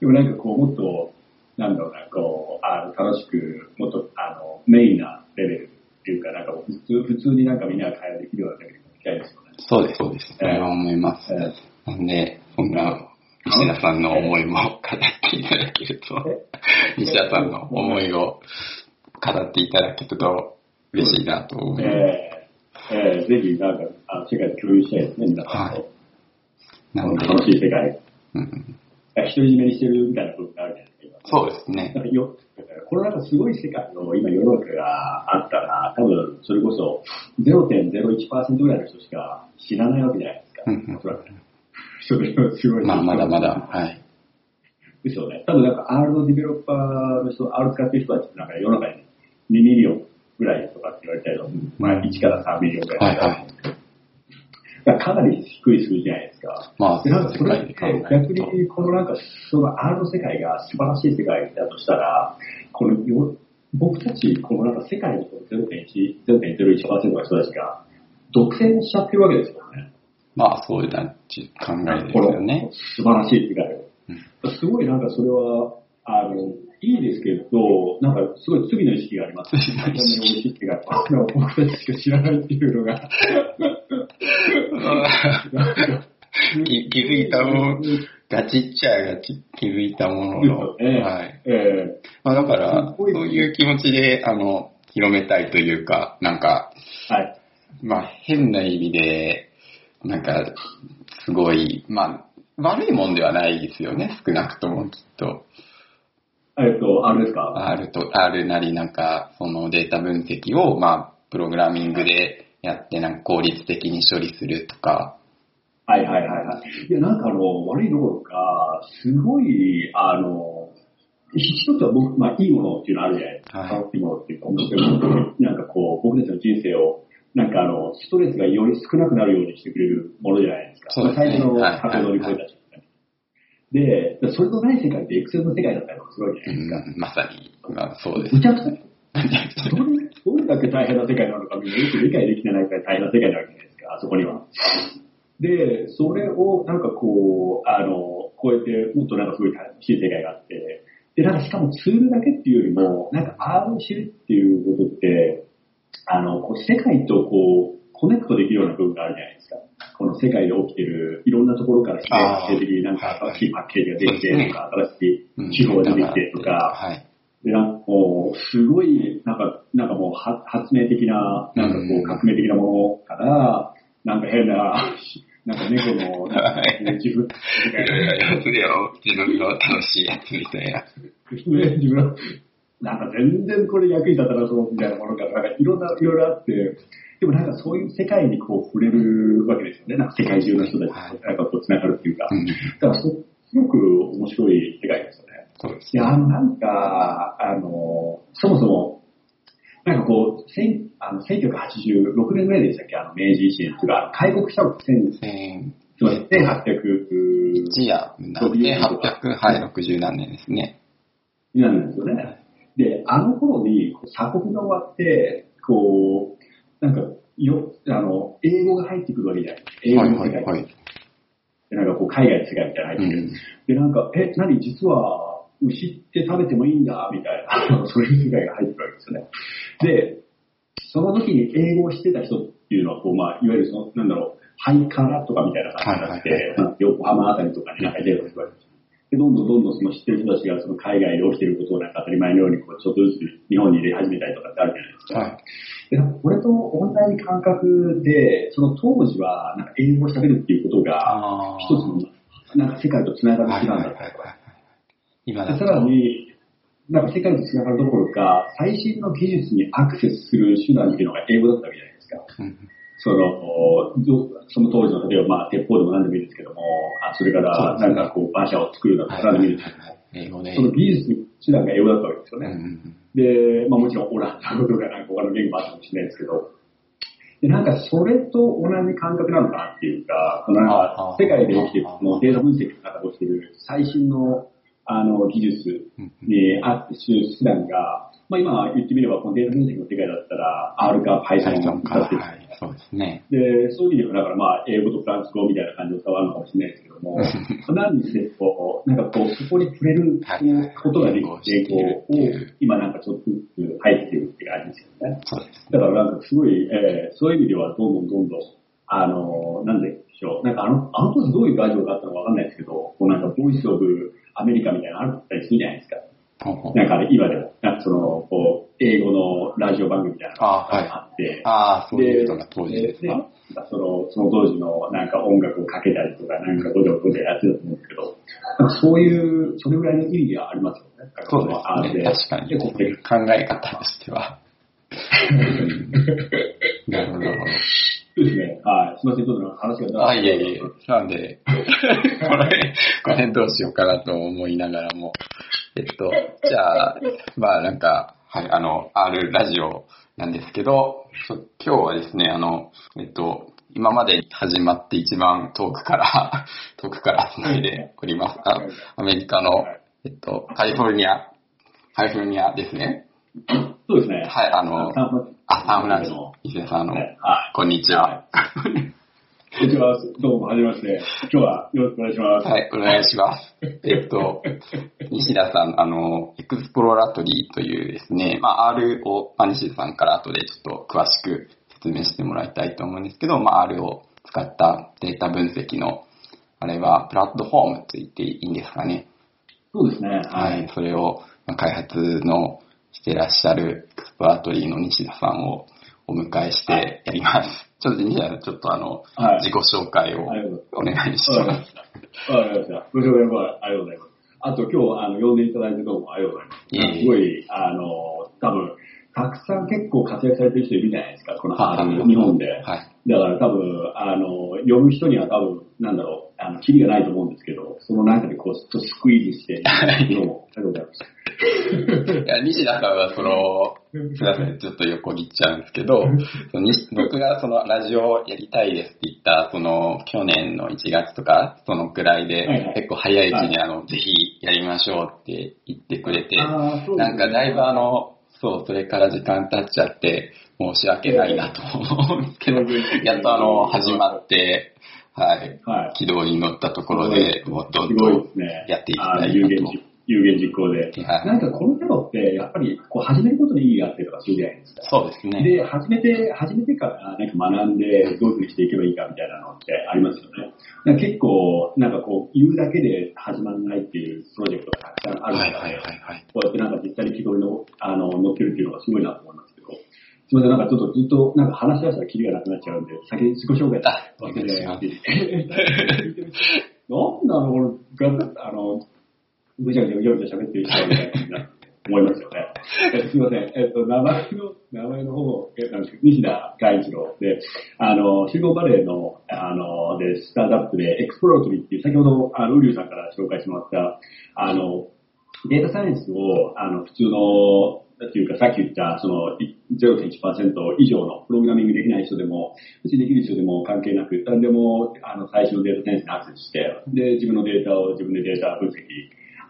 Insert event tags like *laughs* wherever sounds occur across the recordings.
でもなんかこう、もっと、なんだろうな、こう、あの、楽しく、もっと、あの、メインなレベルっていうか、なんか普通、普通になんかみんなが会話できるようなレベルに行きたいですよね。そうです、そうです。それは思います。えなんで、そんな、西田さんの思いも語っていただけると、西田さんの思いを語っていただけると嬉しいなと思います。えーえーぜひ、なんか、あの世界で共有したいですね、皆さんと。はいなんで、楽しい世界。うん、独り占めにしてるみたいな部分があるじゃないですか。そうですねな。んかよ、このなんかすごい世界の今世の中があったら、多分それこそ0.01%ぐらいの人しか知らないわけじゃないですか。うんうんおそらく。それはすごい。まあ、まだまだ、はい。ですよね。多分なんか R のディベロッパーの人、R 使ってる人たちってなんか世の中に2 million ぐらいとかって言われたりと、まあ1から3 million ぐらい。はいはいだからかなり低い数字じゃないですか。まあ、で、なんかそれって逆。にこのなんかその R の世界が素晴らしい世界だとしたら、このよ僕たちこのなんか世界の0.1、0.01%の人たちが独占しちゃってるわけですよね。まあ、そういうな考えですよね。素晴らしい世界を。うんすごいなんかそれは、あの、いいですけど、なんかすごい罪の意識があります。罪の意識が、僕たちしか知らないっていうのが。*laughs* 気気づいたもの、ガチっちゃガチ、気づいたものの、はい。えまあ、だから、そういう気持ちで、あの、広めたいというか、なんか、ーはい。まあ、変な意味で、なんか、すごい、まあ、悪いもんではないですよね、少なくともきっと。えっと、あれですか？R と、R なりなんか、そのデータ分析を、まあ、プログラミングでやって、なんか効率的に処理するとか、はいはいはいはい。いや、なんかあの、悪いどころか、すごい、あの、一つは僕、まあ、いいものっていうのあるじゃないですか。はいいいものっていうか、面白いものなんかこう、僕たちの人生を、なんかあの、ストレスがより少なくなるようにしてくれるものじゃないですか。そうですね最初のはい壁を乗り越えた。で、それとない世界ってエクセルの世界だったりとかするわけじゃうないですか。ん、まさに、まあ、そうですむ。ちゃくちゃ *laughs* どれどれだけ大変な世界なのかみんなよく理解できてないくらい大変な世界なわけじゃないですか、あそこには。で、それをなんかこう、あの、超えて、もっとなんかすごい楽しい世界があって、で、なんかしかもツールだけっていうよりも、なんか R を知るっていうことって、あの、こう世界とこう、コネクトできるような部分があるじゃないですか。この世界で起きてるいろんなところからあー。自然的になんか新しいパッケージができてとか、新しうんい地方が出てきてとか、はい。で、なんかこう、すごい、なんか、なんかもうは発明的な、なんかこう革命的なものから、なんか変な、なんか猫の、なんか自分、いやいやいや、それは自分の楽しいやつみたいな。*laughs* 自分の、なんか全然これ役に立たなそうみたいなものから、なんかいろんな、いろいろあって、でもなんかそういう世界にこう触れるわけですよね。なんか世界中の人たちはいとなんかこう繋がるっていうか。うんだからそすごく面白い世界ですよね。そうですいや、なんか、あの、そもそも、なんかこう、千あの1986年ぐらいでしたっけ、あの、明治維新っていうか、開国したのって千千すみません1800一夜なんで、800、はい、60何年ですね。になるんですよね。で、あの頃に鎖国が終わって、こう、なんか、よ、あの、英語が入ってくるわけじゃない英語はいの世界。はいはい。で、なんかこう、海外の世界みたいなの入ってくる。で、なんか、え、何実は、牛って食べてもいいんだ、みたいな、*laughs* そういう世界が入ってくるわけですよね。で、その時に英語を知ってた人っていうのは、こう、まあ、いわゆるその、なんだろう、ハイカラとかみたいな感じになって、はいはいはいまあ横浜あたりとかになんか出るわけですよ。で、どんどんどんどんその知ってる人たちがその海外で起きてることをなんか当たり前のようにこうちょっとずつ日本に入れ始めたりとかってあるじゃないですか。はい。これと同じ感覚で、その当時はなんか英語を喋るっていうことが、一つのなんか世界と繋がる手段だったりとか。今ださらに、なんか世界と繋がるどころか、最新の技術にアクセスする手段っていうのが英語だったわけじゃないですか。うんその、どその当時の、例えば、まあ、鉄砲でも何でもいいですけども、あそれから、なんかこう、馬車を作るだとか、何でもいいですけども、英語で。その技術手段が英語だったわけですよね。んで、まあもちろんオランダ語とかなんか他の言語もあったかもしれないですけど、で、なんかそれと同じ感覚なのかなっていうか、このなんか世界で起きてる、このデータ分析の方が起きてる最新のあの技術うんにあって手段が、まあ今言ってみればこのデータ分析の世界だったら R か Python かはい、そうですね。で、そういう意味では、だからまあ、英語とフランス語みたいな感じで伝わるのかもしれないですけど、ども、何にせこう、なんかこう、そこに触れることができて、こう、今なんかちょっとずつ入ってるって感じですよね。そうです。だからなんかすごい、えー、そういう意味ではどんどんどんどん、あのー、なんでしょう。なんかあの、あの当時どういうラジオがあったのかわかんないですけど、こうなんかボイスオブアメリカみたいなのあったりするじゃないですか。なんか、ね、今でも、なんかその、こう、英語のラジオ番組みたいなのがあって、あ、はい、あそういうのが当時ですかその、その当時のなんか音楽をかけたりとか、なんかごちゃごちゃやってたと思うんですけど、そういう、それぐらいの意味はありますよね。そうですね。確かに。考え方としては。*laughs* なるほど。そうですね。はい。すみません、ちょっと話があ、いえいえ。なんで、これ、この辺どうしようかなと思いながらも。えっと、じゃあ、まあなんか、はい、あの、R ラジオなんですけど、今日はですね、あの、えっと、今まで始まって一番遠くから、*laughs* 遠くから繋いでおります。あアメリカの、えっと、カリフォルニア、カリフォルニアですね。そうですね。はい、あの、あ、サンフランシスコ、伊勢さんの、こんにちは。こんにちは。どうも、はじめまして。今日はよろしくお願いします。はい、お願いします。えっと、*laughs* 西田さん、あの、エクスプローラトリーというですね、まあ、R を、まあ、西田さんから後でちょっと詳しく説明してもらいたいと思うんですけど、まあ、R を使ったデータ分析の、あれはプラットフォームと言っていいんですかね。そうですね。はい。それを、まあ、開発のしてらっしゃるエクスプローラトリーの西田さんをお迎えしてやります。ちょっと、西田さん、ちょっとあの、はい、自己紹介をお願いします。わかりました。ご紹介ありがとうございます。あと今日、あの、呼んでいただいてどうもありがとうございます。いえいえすごい、あの、多分、たくさん結構活躍されてる人いるじゃないですか、この日本で。はい。だから多分、あの、呼ぶ人には多分、なんだろう、あの、キリがないと思うんですけど、その中でこう、ちょっとスクイーズして、どうも、ありがとうございました。いや、西田さんはその、すみません、ちょっと横切っちゃうんですけど、*laughs* その僕がそのラジオやりたいですって言った、その去年の1月とか、そのくらいで、結構早いうちにあの、ぜひやりましょうって言ってくれて、なんかだいぶあの、そう、それから時間経っちゃって、申し訳ないなと思うんですけど、やっとあの、始まって、はい、はい、軌道に乗ったところで、もうどんどんやっていきたいなと。有言実行で。はい、なんかこの頃って、やっぱりこう始めることに意義があってとかするじゃないですか。そうですね。で、始めて、始めてからなんか学んでどういうふうにしていけばいいかみたいなのってありますよね。結構、なんかこう、言うだけで始まらないっていうプロジェクトがたくさんあるので、はいはいはいはい、こうやってなんか実際に軌道にのあの乗ってるっていうのがすごいなと思います。すみません、なんかちょっとずっとなんか話し出したらキリがなくなっちゃうんで、先に自己紹介忘れて。*laughs* なんだろう、これ、あの、ぐちゃぐちゃぐちゃぐちゃ喋ってる人みたいな思いますよね。*laughs* すみません。えっと、名前の、名前の方、えなんですけど、西田勘一郎で、あの、シリコンバレーの、あの、で、スタートアップで、 Exploratory っていう、先ほど、あの、ウリュウさんから紹介してもらった、あの、データサイエンスを、あの、普通の、っていうか、さっき言った、その、0.1%以上のプログラミングできない人でも、別にできる人でも関係なく、誰でも、あの、最初のデータサイエンスにアクセスして、で、自分のデータを自分でデータ分析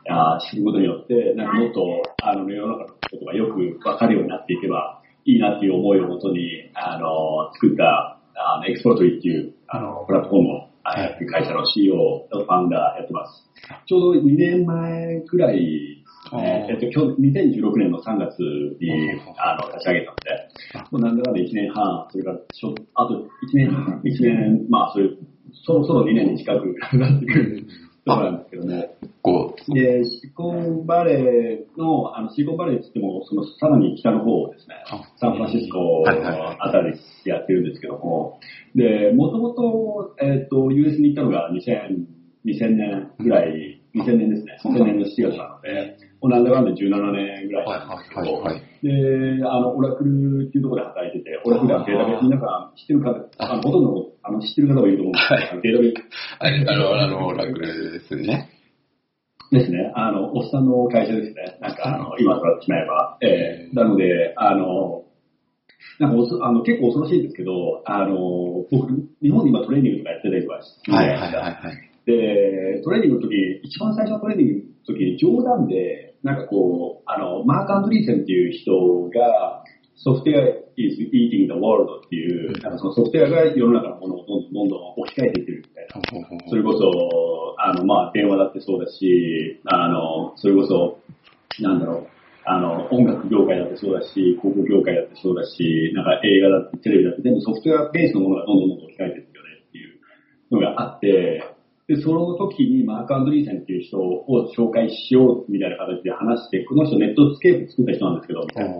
あ知ることによって、なんかもっと、あの、世の中のことがよくわかるようになっていけばいいなっていう思いをもとに、あの、作った、あの、エクスポートリーっていう、あの、プラットフォームを、はい、会社の CEO とファウンダーやってます。ちょうど2年前くらいえっと、今日、2016年の3月に、あの、立ち上げたので、もうなんだかんだ1年半、それから、しょあと1年、1年、まあ、そういう、そろそろ2年に近くなってくるところなんですけども、こう。で、シコンバレーの、あの、シコンバレーって言っても、そのさらに北の方ですね、サンフランシスコあたりでやってるんですけども、で、もともと、えっ、ー、と、US に行ったのが2000、2000年ぐらい、2000年ですね、2000年の7月なので、もうなんだかんだ17年ぐらいなんですけど、はいはいはいで、あの、オラクルっていうところで働いてて、オラクルはデータベース、皆さん知ってる方、あのほとんどあの知ってる方もいると思うんですけど、データベース。あの、あの、オラクルですね。ですね。あの、おっさんの会社ですね。なんか、あの、今からしまえば。えー、なので、あの、なんかおそあの結構恐ろしいんですけど、あの、僕、日本で今トレーニングとかやってたりとかして、はいはいはい、はい。で、トレーニングの時、一番最初のトレーニングの時に冗談で、なんかこう、あの、マーク・アンドリーセンっていう人が、ソフトウェア is eating the world っていう、なんかそのソフトウェアが世の中のものをどんどんどんどん置き換えていってるみたいな。それこそ、あの、まあ、電話だってそうだし、あの、それこそ、なんだろう、あの、音楽業界だってそうだし、広告業界だってそうだし、なんか映画だってテレビだって全部ソフトウェアベースのものがどんどんどんどん置き換えてるよねっていうのがあって、で、その時にマーク・アンドリーセンっていう人を紹介しようみたいな形で話して、この人ネットスケープ作った人なんですけど、みたいな。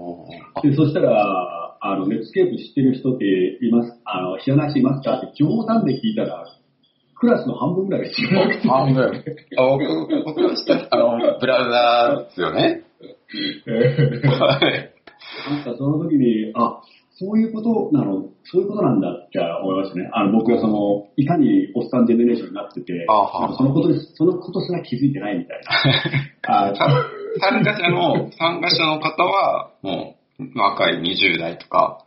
で、そしたら、あの、ネットスケープ知ってる人っています、あの、知らない人いますかって冗談で聞いたら、クラスの半分ぐらいが知らなくて。半分。あ僕、僕の下、あの、ブラウザーですよね。はい。なんかその時に、あ、そういうことなの、そういうことなんだって思いましたね。あの、僕がその、いかにおっさんジェネレーションになってて、そのことです、そのことすら気づいてないみたいな。*laughs* あ参加者の、参加者の方は、もう、若い20代とか。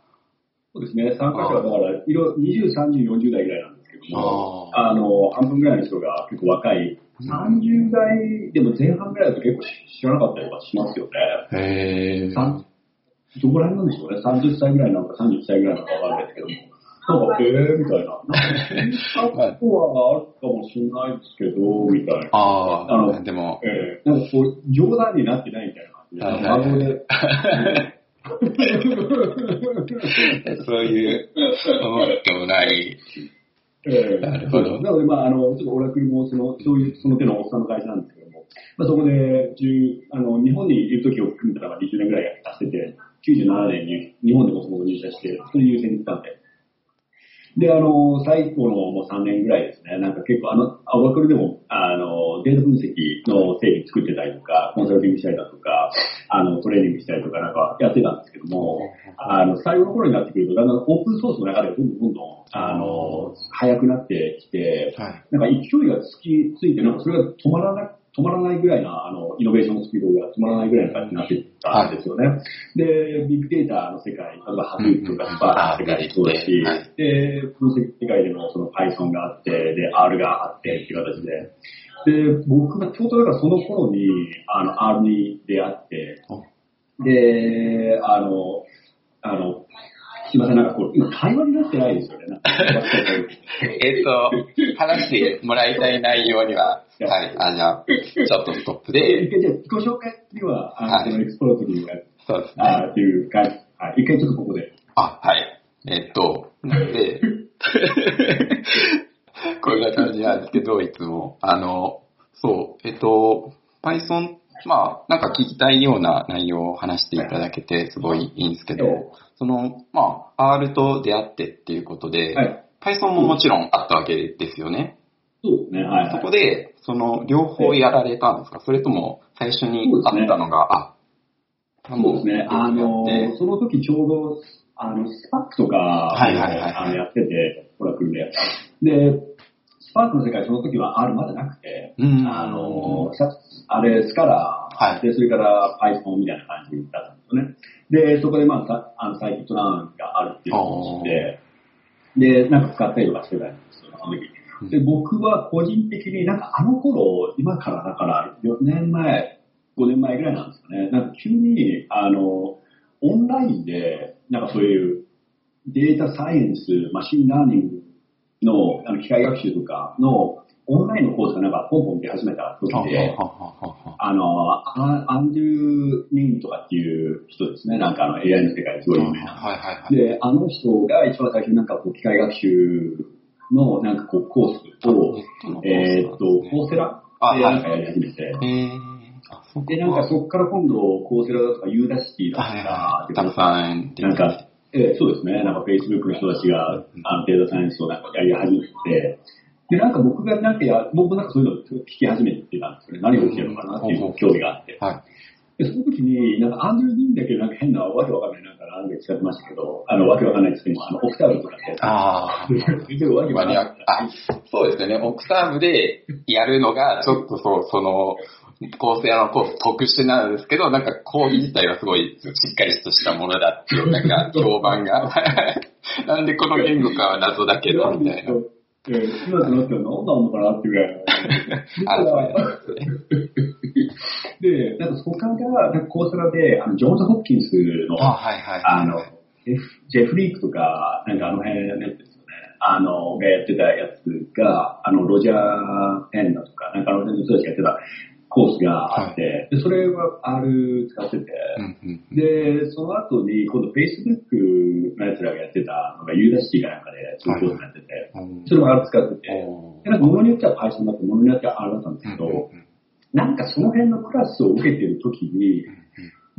そうですね、参加者はだから、いろ、20、30、40代ぐらいなんですけども、ああの、半分ぐらいの人が結構若い、30代でも前半ぐらいだと結構知らなかったりとかしますよね。へー。どこら辺なんでしょうね。30歳ぐらいなのか31歳ぐらいなのかわかんないですけども。なんか、えー、みたいな。なんか、ことはあるかもしれないですけど、みたいな。ああのあ、でも、えー、なんかこう、冗談になってないみたいな感じで、はいはい孫で。*laughs* そういう、思ってもない。えーなるほどなので、まあ、あの、ちょっとオラクルも、その、そういう、その手のおっさんの会社なんですけども、まあ、そこで、10あの、日本にいる時を含めたら、20年ぐらいやってて、97年に日本でもそもそも入社して、それで優先に行ったんで。で、あの、最後のもう3年ぐらいですね、なんか結構あの、オラクルでも、あの、データ分析の定義作ってたりとか、コンサルティングしたりだとか、あの、トレーニングしたりとかなんかやってたんですけども、あの、最後の頃になってくると、だんだんオープンソースの中でどんどんどんどん、あの、早くなってきて、はい。なんか勢いがつき、ついて、なんかそれが止まらな、止まらないぐらいな、あの、イノベーションのスピードが止まらないぐらいの感じになってたんですよね。で、ビッグデータの世界、例えばハドゥープとかスパークの世界そうだし、はいで、分析世界でもその Python があって、で、R があってっていう形で、で、僕がちょうどだからその頃に、あの、R に出会って、で、あの、あの、すいません、なんかこう、今会話になってないですよね。*laughs* えっと、話してもらいたい内容には、はい。あ、じゃあ、ちょっとストップで、で、一回じゃあ自己紹介には、あの、 Exploratory には、そうですね。あーっていうか、はい、一回ちょっとここで。あ、はい。えっと、なんで、*laughs* こんな感じなんですけど、いつも。あの、そう、えっと、Python、まあ、なんか聞きたいような内容を話していただけて、すごいいいんですけど、ええその、まあ、R と出会ってっていうことで、はい。Python ももちろんあったわけですよね。そうですね、はい、はい。そこで、その、両方やられたんですか？それとも、最初にあったのが、あ、そうですね。あのその時ちょうど、あの、スパークとか、はいはいはいあのやってて、オラクルで。で、スパークの世界、その時は R まだなくて、うんあの、さあれ、スカラー、はいで、それから Python みたいな感じだったんですよね。で、そこでまあ、さあのサイキットランがあるっていうのを知って、で、なんか使ったりとかしてたんですよ、その時。で、僕は個人的になんかあの頃、今からだから4年前、5年前ぐらいなんですかね、なんか急に、あの、オンラインで、なんかそういうデータサイエンス、 machine learning のあの機械学習とかのオンラインのコースがなんかポンポン出始めた時で、あの、アアンドリュー・ンとかっていう人ですね、なんかあの AI の世界ですごい有名な。はいはいはい。で、あの人が一番最初になんかこう機械学習のなんかこうコースを、えーっと、 Coursera でなんかやり始めて、で、なんかそこから今度、 Coursera だとか Udacity だとはいかは、い。たくさんなんか、えーそうですね、なんか Facebook の人たちが、あの、データサイエンスをなんかやり始めて、で、なんか僕がなんかや、僕もなんかそういうのを聞き始めてたんですよね。何が起きてるのかなっていう興味があって。はい。で、その時に、なんかアンドゥー・ディーンだけなんか変なわけわかんないなんかランゲージ使ってましたけど、あの、わけわかんないって言っても、あの、オクターブとかって。ああ。わけわかんない。あ、そうですよね。オクターブでやるのが、ちょっとそう、その、構成のコース特殊なんですけど、なんか講義自体はすごいしっかりとしたものだっていう、なんか評判が。*laughs* なんでこの言語かは謎だけど、みたいな。えー今となっては何なのかなっていうぐらいの。*laughs* あ、そね。で、なんと他が、なんかコースラで、あの、ジョーンズ・ホプキンスの、あ、はいはい。あの、ジェフジェフリークとか、なんかあの辺のやつですよね。あの、がやってたやつが、あの、ロジャー・ペンダとか、なんかあの辺の人たちがやってたコースがあって、で、それは R 使ってて、うんうん。で、その後に、今度 Facebook のやつらがやってたのが、ユーダシティかなんかで、そういうコースやってて、うん。それも R 使ってて、でなんか物によっては Python だって、物によっては R だったんですけど、うんうんなんかその辺のクラスを受けてる時に、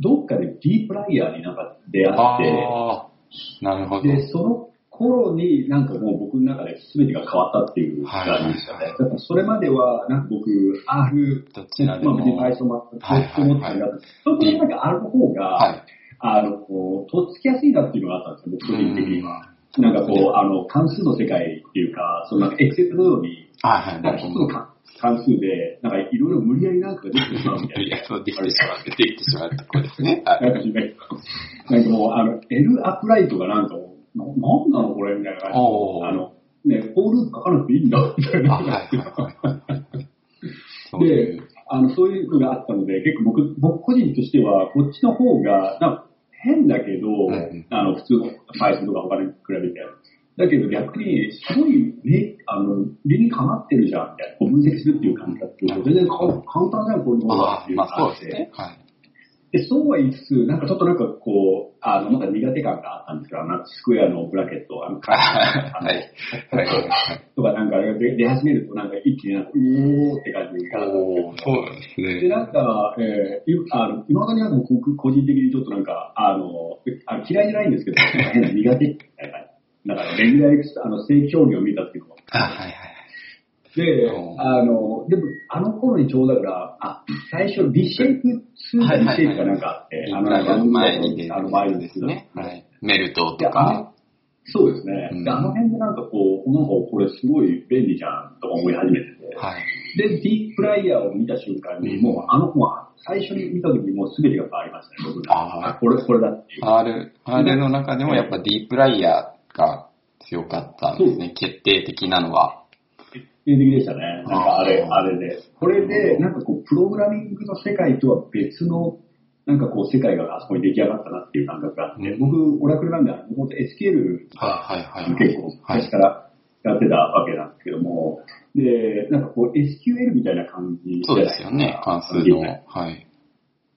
どっかで D プライヤーになんか出会って、なるほど。で、その頃になんかもう僕の中で全てが変わったっていう感じでしたね。だからそれまでは、なんか僕、R、どちらでもまあ別に Python もあったと思ってたんだけど、そこでなんか R の方が、はい。あの、こう、とっつきやすいなっていうのがあったんですよ、僕個人的には。なんかこう、あの、関数の世界っていうか、そのなんかエクセルのように。なんか一つの関関数で、なんかいろいろ無理やりなんかができてしまうみたいな。できてしまって、できてしまうところですね。はなんかもう、あの、L アプライとかなんかもう、ななんなのこれみたいな感じおーあの、ね、 for loop 書かなくていいんだ、みたいな。*laughs* でう、あの、そういうのがあったので、結構僕、僕個人としては、こっちの方が、なんか変だけど、んうんあの、普通の Python とか他に比べて。だけど逆に、すごい、ね、あの、理にかなってるじゃん、みたいな。こう分析するっていう感覚と、全然か簡単じゃん、こういうのがああ、っていうまあそう。ですね。はい。で、そうは言いつつ、なんかちょっとなんかこう、あの、なんか苦手感があったんですけど、なんかスクエアのブラケット、あの、あのはい。とかなんか出出始めると、なんか一気になんか、うおーって感じがあったんですけどおー、そうなんですで、ね。なんか、えー、いあの、今までになんか僕個人的にちょっとなんか、あの、あ嫌いじゃないんですけど、変な苦手みたい。だから、レギュラーあの、正規競技を見たっていうのも。あ、はいはい。でうん、あの、でも、あの頃にちょうどだから、あ、最初、リシェイプ2かリシェイプかなんかあって、あの、なんか、前にあの、前にですね。はい。メルトとか。のそうですね。うんで、あの辺でなんかこう、なんかこれすごい便利じゃんとか思い始めてて。はい。で、ディープライヤーを見た瞬間に、うんもうあの、もう最初に見た時にもう全てが変わりましたね、僕あーあ、これ、これだっていう。R、R の中でもやっぱ D プライヤーが強かったんですね。決定的なのは。決定的でしたね。なんかあれ、あれで。これで、なんかこう、プログラミングの世界とは別の、なんかこう、世界があそこに出来上がったなっていう感覚があって、うん僕、オラクルなんで、本当 SQL はいはいはい。結構昔からやってたわけなんですけども、で、なんかこう SQL みたいな感じそうですよね。関数の。はい。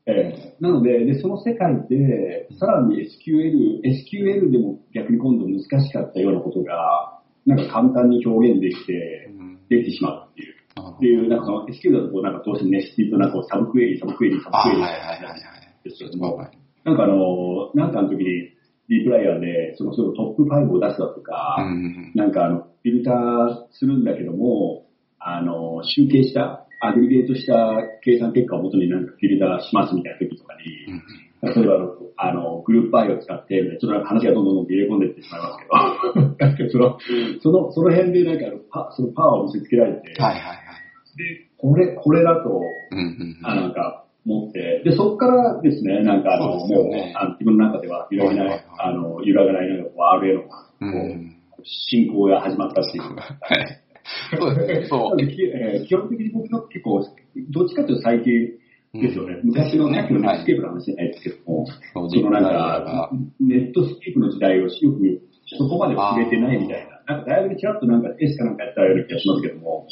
ええなのでで、その世界で、さらに SQL、SQL でも逆に今度難しかったようなことが、なんか簡単に表現できて、できてしまうっていう。っていう、なんか SQL だとこう、なんかどうしても nested なこうサブクエリ、サブクエリ、サブあ、クエリはいはいはいはい。ですけども、はいなんかあの、なんかの時に D プライヤーで、そのそのトップ5を出すだとか、うんなんかあの、フィルターするんだけども、あの、集計した、 aggregate した計算結果をもとになんかフィルターしますみたいな時とかに、うん例えばあの、 group by を使って、ちょっとなんか話がどんどんどん入れ込んでいってしまいますけど、*laughs* その、その、その辺でなんかパそのパワーを見せつけられて、はいはいはい。で、これ、これだと、うんうんあなんか、持って、で、そこからですね、なんかあの、そうですよもうね、あの自分の中では揺らぎないはいはいはい、あの、揺らがない、なんかこう、R への、こうん。うう、ん。進行が始まったっていう。はい。そうですね。そう。*laughs* 基本的に僕の結構、どっちかというと最近ですよね。うん昔のねネットスケープの話じゃないですけども、そうそのなんかが、ネットスケープの時代をよくそこまで触れてないみたいな。なんか大学でちらっとなんか S かなんかやったような気がしますけども、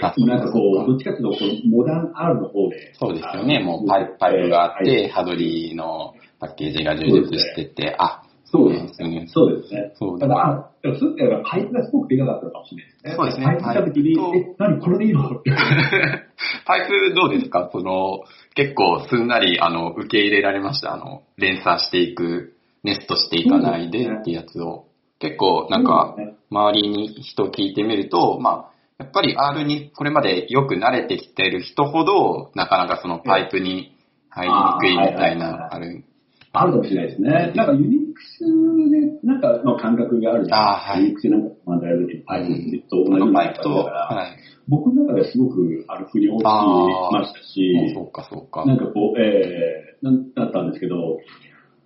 あなんかこう、どっちかというとモダン R の方で。そうですよね。もうパイプパイプがあって、ハドリーのパッケージが充実してて、あ、そうなんですよね。そうですね。そうただ、からそうだからパイプがすごくでかかったのかもしれないですね。そうですねパイプ来た時に、え、何これでいいのって。*laughs* パイプどうですか？その、結構すんなり、あの、受け入れられました？あの、連鎖していく、ネストしていかないでってやつを。結構、なんか周りに人聞いてみると、まあ、やっぱり R にこれまでよく慣れてきてる人ほど、なかなかそのパイプに入りにくいみたいな、ある。あるかもしれないですね。なんかユニックスで、なんかの感覚があるじゃないですか。ユニックスでなんか、まあ、やるときにパイプと同じパイプはい。僕の中ではすごく、あの、腑に落ちましたし、そうか、そうか。なんかこう、えー、なんだったんですけど、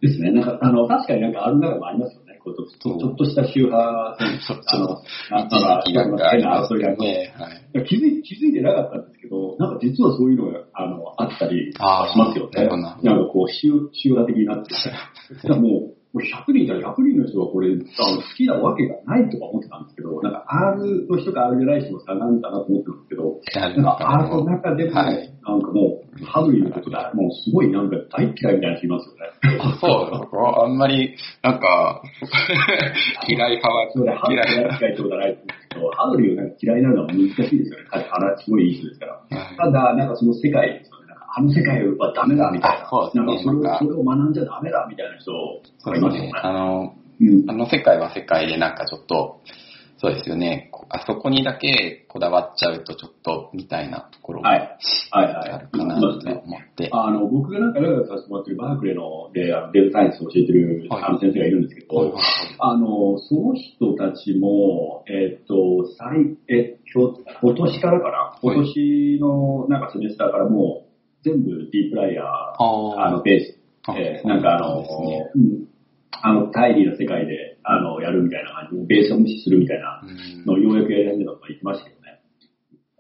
ですね。なんか、あの、確かになんかある中もありますよね。こうちょっとした宗派、*laughs* そうあの、一時期なんかいがね。はい。気づい気づいてなかったんですけど、なんか実はそういうのが、あの、あったりしますよね。なんかこう、集集団的になって *laughs* もう100人いたら100人の人がこれ、あの好きなわけがないとか思ってたんですけど、なんか R の人か R じゃない人の差なんだなと思ってるんですけど、なんか R の中でも、はいなんかもう、ハドリーのことが、もうすごいなんか大嫌いみたいな人いますよね。あそう、僕はあんまり、なんか、*laughs* 嫌い派はそれで、ハドリー嫌い。が嫌いってことはないですけど、ハドリーをなんか嫌いになるのは難しいですよね。彼、腹すごいいい人ですから。はいただ、なんかその世界あの世界はダメだみたいな。あそうですねなんかそれを学んじゃダメだみたいな人がいますよね。。あの、うんあの世界は世界でなんかちょっと、そうですよね。こあそこにだけこだわっちゃうとちょっとみたいなところもあはい。はいはい。るかなと。思って。あの、僕がなんか長くさせてもらってるバークレーので、あのデータサイエンスを教えてる、はいあの先生がいるんですけど、あの、その人たちも、えっ、と、最、え、今年からかな？今年のなんかセメスターからもう全部ディープライヤー、ああの、ベース、あえーなんかあの、ね。うんあの、大理の世界で、あの、やるみたいな感じで、ベースを無視するみたいなうん。のをようやくやり始めたとか言ってましたけどね。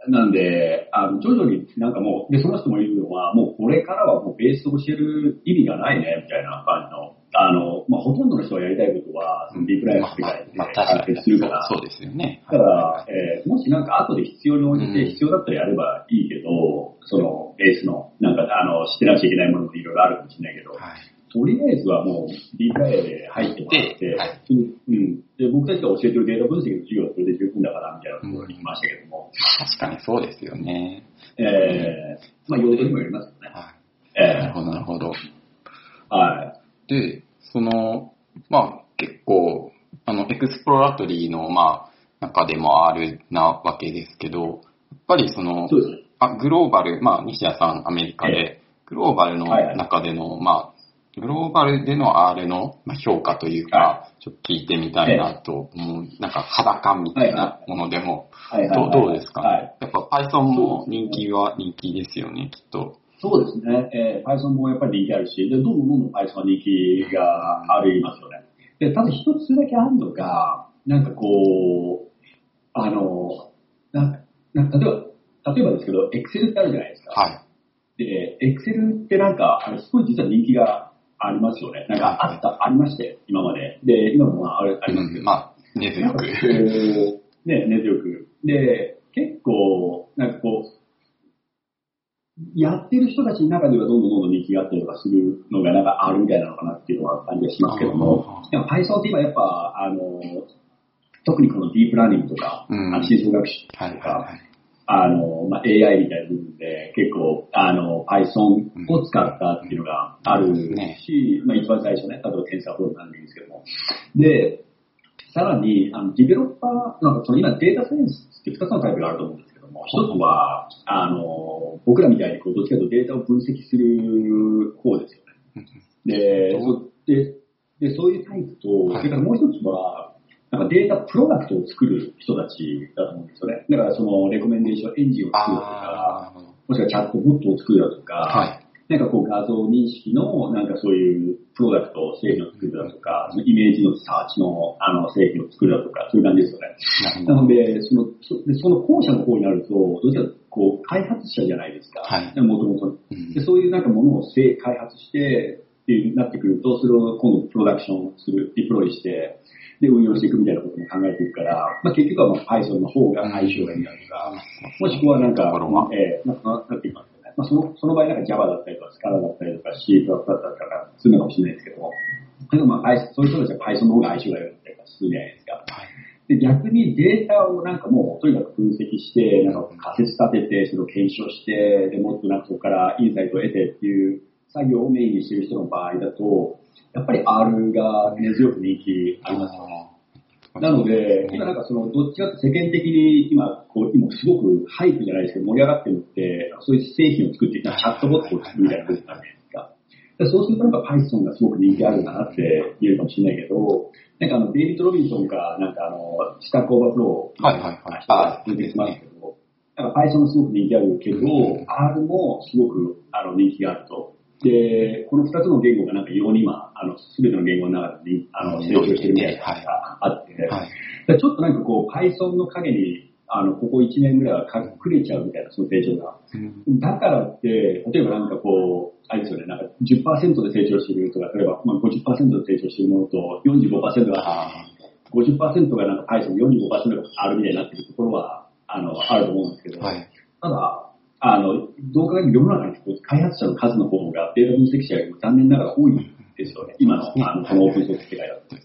なんで、あの、徐々になんかもう、で、その人も言うのは、もうこれからはもうベースを教える意味がないね、みたいな感じの、あの、まあ、ほとんどの人がやりたいことは、そのディープライヤーの世界で完結するから、そうですよね。だから、えーもしなんか後で必要に応じうんて必要だったらやればいいけど、そのベースの、なんかあの、知ってなきゃいけないものもいろいろあるかもしれないけど、はい。とりあえずはもうヤーで入ってもらって、ではいうん、で僕たちが教えてるデータ分析の授業はそれで十分だからみたいなところに来ましたけども、確かにそうですよね。えー、まあ用途にもよりますよね。はい。なるえほど、なるほど。ー、はい。で、その、まあ、結構、あの、 Exploratory の、まあ、中でも R なわけですけど、やっぱりそのそう、ですね。あグローバル、まあ、西田さん、アメリカえで、グローバルのはいはい中での、まあ、グローバルでの R のまあ評価というか、はちょっと聞いてみたいなと思う、なんか肌感みたいなものでも、はいはいはいどうどうですか？ね、はい。やっぱ Python も人気は人気ですよね、きっと。そうですね。えー、Python もやっぱり人気あるし、で、どんどんどんどん Python は人気がありますよね。で、ただ一つだけあるのが、なんかこう、あの、なな例えば、例えばですけど、Excel ってあるじゃないですか。はい。で、Excel ってなんか、あれすごい実は人気がありますよね。なんかあった、ありまして、今まで。で、今もまあありますけど。うんまあ、根強く。ね、根強く。で、結構、なんかこう、やってる人たちの中ではどんどんどんどん人気があったりとかするのがなんかあるみたいなのかなっていうのは感じがしますけども、でも Python って今やっぱ、あの、特にこのディープラーニングとか、うんあの深層学習とか、はいはいはい。あの、まあ、AI みたいな部分で結構、あの、Python を使ったっていうのがあるし、まあ、一番最初ね、例えば TensorFlow なんですけども。で、さらに、あの、ディベロッパー、なんかその今データサイエンスって2つのタイプがあると思うんですけども、一つは、あの、僕らみたいにこう、どっちかというとデータを分析する方ですよね。で、そででそういうタイプと、はいそれからもう一つは、なんかデータプロダクトを作る人たちだと思うんですよね。だからそのレコメンデーションエンジンを作るだとか。もしくはチャットボットを作るだとか、はい。なんかこう画像認識のなんかそういうプロダクト、製品を作るだとか、そのイメージのサーチのあの製品を作るだとか、そういう感じですよね。なので、その、その後者の方になると、どちらかというとこう開発者じゃないですか。はいもともと。そういうなんかものをせ開発して、っていうなってくると、それを今度プロダクションする、ディプロイして、で、運用していくみたいなことも考えていくから、まあ結局はまあ Python の方が相性がいいんだとか、もしくはなんか、えー、なんか、なんて言いますかね。まあその、その場合なんか Java だったりとか、Scala だったりとか、C++ だったりとか、するのかもしれないですけども、でもまあそういう人たちは Python の方が相性が良かったりとかするじゃないですか。はい。で、逆にデータをなんかもう、とにかく分析して、なんか仮説立てて、それを検証して、で、もっとなんかそこからインサイトを得てっていう作業をメインにしてる人の場合だと、やっぱり R が根強く人気ありますよね。なので、今なんかその、どっちかって世間的に今、こう、今すごく hype じゃないですけど、盛り上がってるのって、そういう製品を作ってきたチャットボットを作るみたいなことじゃないですか。でそうするとなんか Python がすごく人気あるんだなって言えるかもしれないけど、なんかあの、デイビッド・ロビンソンか、なんかあの、 Stack Overflow、はいはいはい人が出てきますけど、なんか Python もすごく人気あるけど、うん R もすごくあの人気があると。で、この二つの言語がなんか異様に今、あの、すべての言語の中であの成長してるみたいなのがあって、はい。でちょっとなんかこう、Python の影にあの、ここ1年ぐらいは隠れちゃうみたいな、その成長が。うんだからって、例えばなんかこう、あれですよね、なんか10%で成長してるとか、例えばまあ50%で成長してるものと45%が、あ50%がなんか Python、45%が R みたいになってるところは、あの、あると思うんですけど、ーはい。ただ、あの、どう考えても世の中にこう開発者の数の方がデータ分析者よりも残念ながら多いんですよね。今の、あの、このオープンソース世界だと。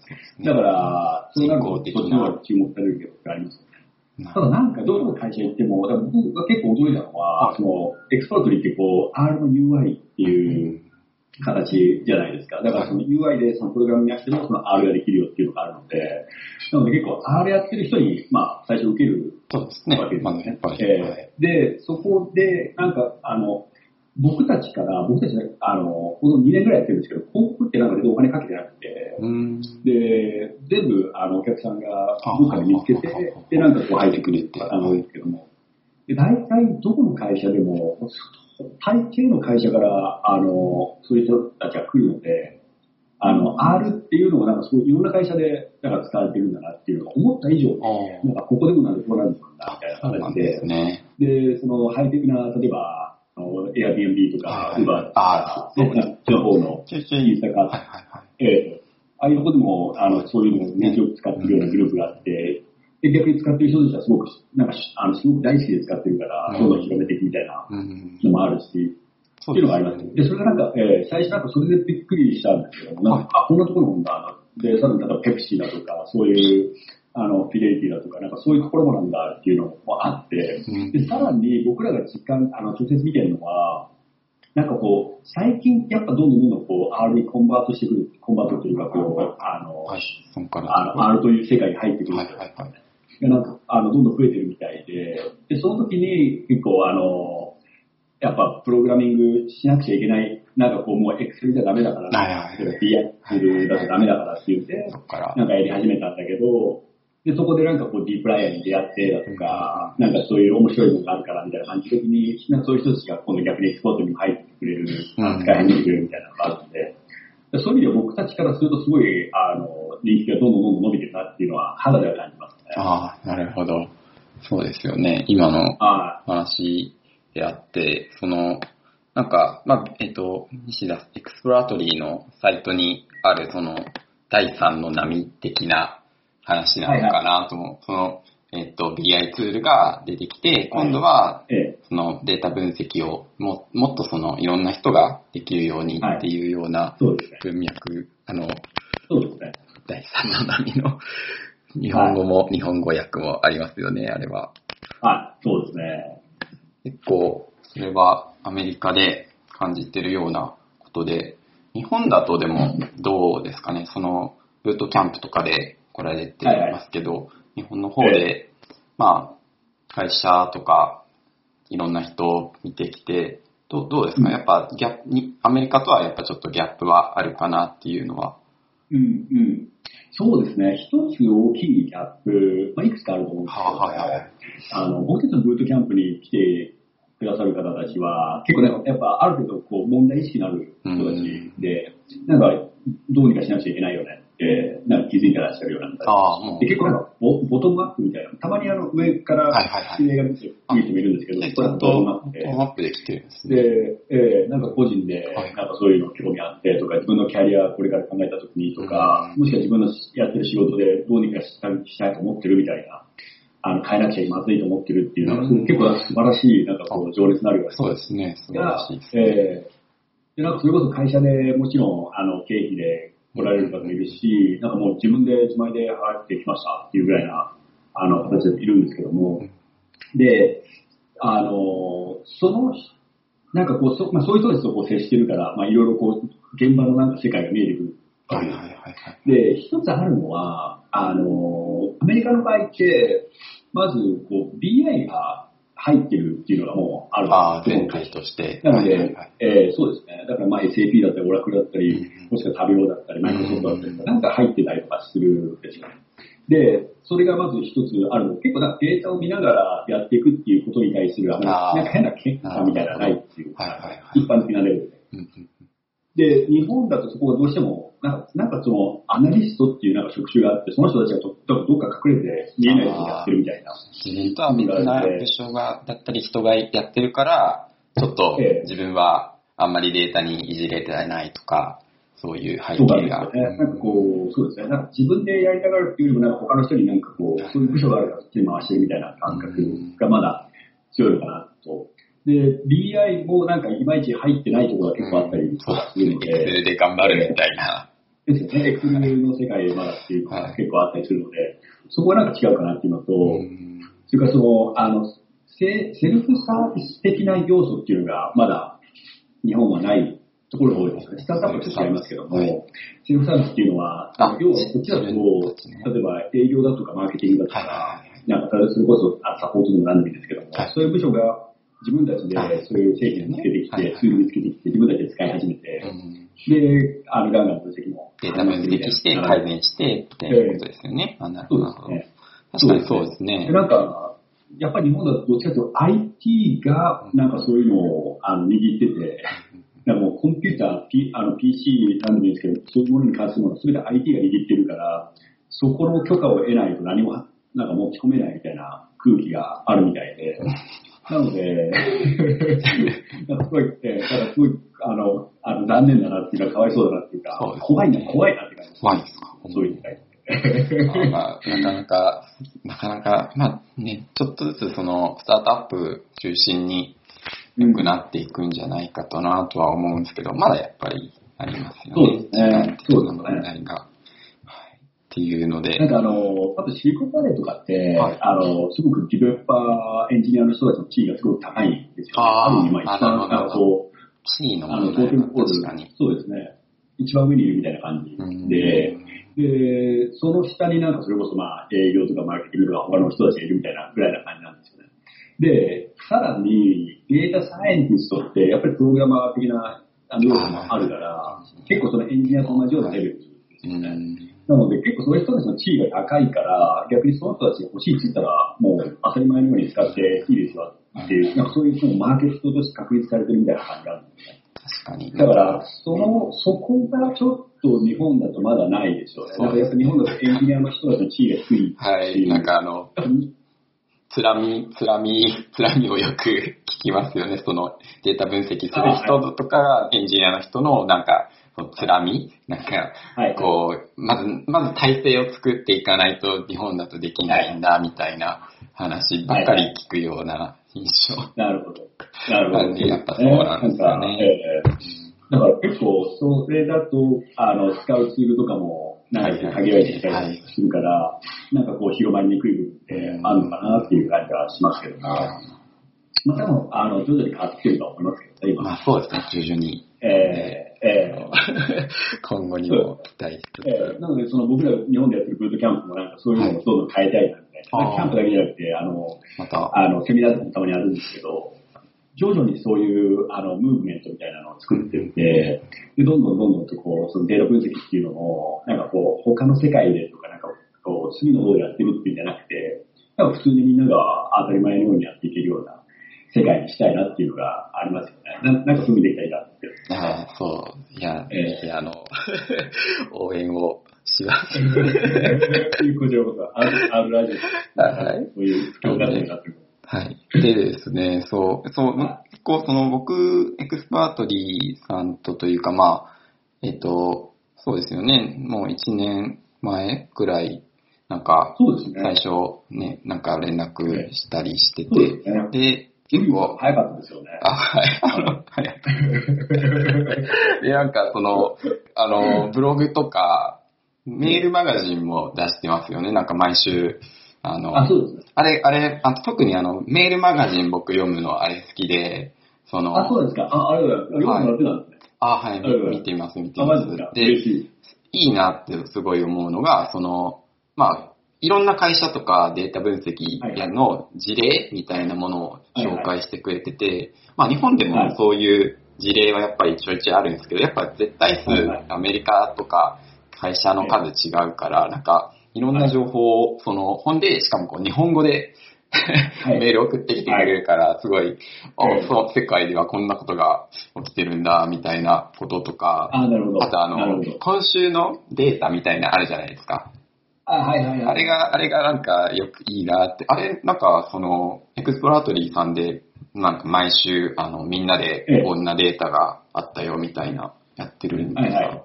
だから、そうなると、そっちの方が注目されるけどありますよね。なただなんかどこの会社行っても、僕が結構驚いたのは、その、 Exploratory ってこう、R の UI っていう形じゃないですか。だからその UI でそのプログラムにやってもその R ができるよっていうのがあるので、なので結構 R やってる人に、まあ、最初受けるそうですねわけ。ですよねまあやっ。ぱり。えはいーで、そこで、なんか、あの、僕たちから、僕たち、あの、この2年ぐらいやってるんですけど、広告ってなんか全然お金かけてなくて、うん。で、全部、あの、お客さんがあどっかで見つけてで、なんかこう入ってくるっていう方が多いんですけども、で、大体どこの会社でも、大抵の会社から、あの、そういう人たちが来るので、あの、R っていうのがなんかそういろんな会社で、なんか使われてるんだなっていうのが思った以上なんかここでもなんでこうなんだみたいな形ですね。で、そのハイテクな、例えば、あの Airbnb とか、はい。Uber とか、そうちの方の。インスタかああいうとこでも、あの、そういうのをね、よく使ってるようなグループがあって、で、逆に使ってる人たちはすごく、なんかし、あの、すごく大好きで使ってるから、うんどんどん広めていくみたいなうん。のもあるし、そっていうのがあります。で、それがなんか、えー最初なんかそれでびっくりしたんですけども、なんか、あ、こんなところなんだ。で、さらに例えばペプシーだとか、そういう、あの、フィデリティだとか、なんかそういうところもなんだっていうのもあって、うんで、さらに僕らが実感、あの、直接見てるのは、なんかこう、最近やっぱどんどんどんどんこう、R にコンバートしてくる、コンバートというか、こう、あの。あの、R という世界に入ってくる。はいはいはい。がなんか、あの、どんどん増えてるみたいで、で、その時に結構あの、やっぱプログラミングしなくちゃいけない、なんかこうもう Excel じゃダメだから、DX だとダメだからって言って。なんかやり始めたんだけど、で、そこでなんかこうディープライヤーに出会ってだとか、なんかそういう面白いものがあるからみたいな感じ的に、なんかそういう人たちが今度逆にエクスポートにも入ってくれる、うん使い始めてくれるみたいなのがあるので、でそういう意味では僕たちからするとすごい、あの、人気がどんどんどんどん伸びてるなっていうのは肌では感じますね。ああ、なるほど。そうですよね。今のあ話であって、その、なんか、まあ、えっと、西田 Exploratory のサイトにある、その、第三の波的な話なのかなと思う。その、えっと、BI ツールが出てきて、今度は、ええ、そのデータ分析をももっとそのいろんな人ができるようにはいっていうようなそうですね。文脈、あの、そうですね。第三の波の日本語も、日本語訳もありますよね、あれは。はい、そうですね。結構、それはアメリカで感じてるようなことで、日本だとでもどうですかね、その、ブートキャンプとかで来られてますけど、日本の方で、まあ、会社とか、いろんな人を見てきて、どうどうですか、うんやっぱギャップに、アメリカとはやっぱちょっとギャップはあるかなっていうのは。うん、うん。そうですね。一つ大きいギャップ、まあ、いくつかあると思うんですけど、はいはいはい。あの、僕たちのブートキャンプに来てくださる方たちは、結構ね、やっぱある程度こう問題意識のある人たちで、なんか、どうにかしなくちゃいけないよねって、なんか気づいてらっしゃるような方たちああ、もう。で、結構なんかボ、ボトムアップみたいな、たまにあの上からはいはいはい。指令が出てくる人もいるんですけど、でちこれはボトゃんとムアップで。トーンアップできてるんですね。で、えーなんか個人ではい、なんかそういうの興味あってとか、自分のキャリアこれから考えた時にとか、もしくは自分のやってる仕事でどうにかしたいしたいと思ってるみたいな、あの、変えなくちゃまずいと思ってるっていうのが、うん。結構素晴らしい、なんかこう、情熱のあるようなそうですね、素晴がらしいです。えーで、なんかそれこそ会社でもちろん、あの、経費で来られる方もいるし、なんかもう自分で自前で払ってきましたっていうぐらいな、あの、形でいるんですけども、で、あの、その、なんかこう、そ,、まあ、そういう人たちとこう接してるから、まあいろいろこう、現場のなんか世界が見えてくるわはいはいはいはい。で、一つあるのは、あの、アメリカの場合って、まず、こう、BI が入ってるっていうのがもうあるああ、と思全うんです体として。なので、はいはいはいえーそうですね。だからまあ SAP だったり、オラクルだったりうん、もしくはタビオだったり、マイクロソフトだったりなんか入ってたりとかするんですよね。で、それがまず一つあるの。結構なんかデータを見ながらやっていくっていうことに対する、あなんか変な検査みたいなのないっていうはいはいはい一般的なレベルで。うんうんで、日本だとそこがどうしても、なんか、なんかその、アナリストっていうなんか職種があって、その人たちがどどっか隠れて見えないことやってるみたいな。自分とは別な部署が、だったり人がやってるから、ちょっとええ自分はあんまりデータにいじれてないとか、そういう背そうなんですね。なんかこう、そうですね。なんか自分でやりたがるっていうよりも、なんか他の人になんかこう、そういう部署があるからそっちに回してるみたいな感覚がまだ強いのかなと。で、BI もなんかいまいち入ってないところが結構あったりとかするので、Excel で頑張るみたいな。ですよね。エクセルの世界でまだっていうのが結構あったりするので、そこはなんか違うかなっていうのと、うん。それからその、あの、セセルフサービス的な要素っていうのがまだ日本はないところが多いですよね。スタートアップと違いますけども、はいセルフサービスっていうのは、あ要はこっちだと、例えば営業だとかマーケティングだとか、はいなんかそれこそあサポートでも何でもいいんですけども、はい。そういう部署が自分たちではいそういう製品を見つけてきて、はいはいツール見つけてきて、自分たちで使い始めて、うんで、あの、ガンガン分析も。データ分析して、改善して、っていうことですよね。あなるそほど。うですね。確かにそうですねで。なんか、やっぱり日本だとどっちかというと IT がなんかそういうのをあの握ってて、なんかもうコンピューター、P、あの PC なんですけど、そういうものに関するものすべて IT が握ってるから、そこの許可を得ないと何もなんか持ち込めないみたいな空気があるみたいで、なので、すごい、えーだからすごい、あの、あの残念だなっていうか、かわいそうだなっていうか、そうね怖いな、怖いなって感じ。怖いですか？そうい。まあ、なかなか、なかなか、まあね、ちょっとずつその、スタートアップ中心に良くなっていくんじゃないかとなとは思うんですけど、まだやっぱりありますよね。そうですね時間的な問題が。はい。っていうのでなん、かあの、あとシリコンバレーとかって、はいあの、すごくディベロッパー、エンジニアの人たちの地位がすごく高いんですよ、ね。あーる意味、まあ、一番、こう、地位の確かに。そうですね。一番上にいるみたいな感じうんで、で、その下になんかそれこそまあ営業とかマーケティングとか他の人たちがいるみたいなぐらいな感じなんですよね。で、さらにデータサイエンティストってやっぱりプログラマー的な要素もあるから、結構そのエンジニアと同じようなレベルですうよね。ん。なので結構そういう人たちの地位が高いから、逆にその人たちが欲しいって言ったら、もう当たり前のように使っていいですよっていう、なんかそういうマーケットとして確立されてるみたいな感じがあるんですね。確かに。だから、その、そこがちょっと日本だとまだないでしょうね。なんかやっぱ日本だとエンジニアの人たちの地位が低い。はい。なんかあの、つらみ、つらみ、つらみをよく聞きますよね。そのデータ分析する人とか、エンジニアの人のなんか、つらみなんか、はい。こう、まず、まず体制を作っていかないと日本だとできないんだ、みたいな話ばっかり聞くような印象。なるほど。なるほど。やっぱそうなんですよねだから結構、それだと、あの、使うツールとかも、なんか限られてきたりするから、なんかこう広まりにくい部分ってあるのかなっていう感じはしますけども、まあ多分、あの、徐々に変わってきてるとは思いますけどね、今。まあそうですね、徐々に。ええええ今後にも期待しつつ。ええなので、その僕ら日本でやってるブートキャンプもなんかそういうのをどんどん変えたいなみたいな。はいキャンプだけじゃなくて、あの、また、あの、セミナーとかもたまにあるんですけど、徐々にそういう、あの、ムーブメントみたいなのを作ってって、で、どんどんどんどんとこう、そのデータ分析っていうのを、なんかこう、他の世界でとか、なんかこう、次の方でやってるっていうんじゃなくて、なんか普通にみんなが当たり前のようにやっていけるような世界にしたいなっていうのがありますよね。ななんかそういうふうにできたらいいなって。ああそう、いや、ええぜひあの、*laughs* 応援をします。というこちらこそ、ある、あるラジオ、はいそういう不況だったりなってる。はい。でですね、そう、そう、結構その僕、エクスパートリーさんとというか、まあ、えっと、そうですよね、もう1年前くらい、なんか、ね。最初ね、なんか連絡したりしてそうですて、ね。で、結構、早かったですよね。あ、はい、あの、はい。で、なんかその、あの、ブログとか、メールマガジンも出してますよね、なんか毎週。あの、あ、そうですね。あれ、あれ、あ特にあの、メールマガジン僕読むのあれ好きで、その、あ、そうですか。あ、ありがとうございます。読んでもらってたんですね。あはい、見ています、見てあ、いますで。いいなってすごい思うのが、その、まあ、いろんな会社とかデータ分析やの事例みたいなものを紹介してくれてて、まあ日本でもはい。そういう事例はやっぱりちょいちょいあるんですけど、やっぱ絶対数アメリカとか会社の数違うから、なんかいろんな情報を、その本でしかもこう日本語ではい。メール送ってきてくれるから、すごい、そう、世界ではこんなことが起きてるんだ、みたいなこととか、あ、とあの今週のデータみたいなのあるじゃないですか。あ、はいはいはい。あれが、あれがなんかよくいいなって、あれ、なんかその、 Exploratory さんで、なんか毎週、あの、みんなでええこんなデータがあったよ、みたいな、やってるんですか？はいはい。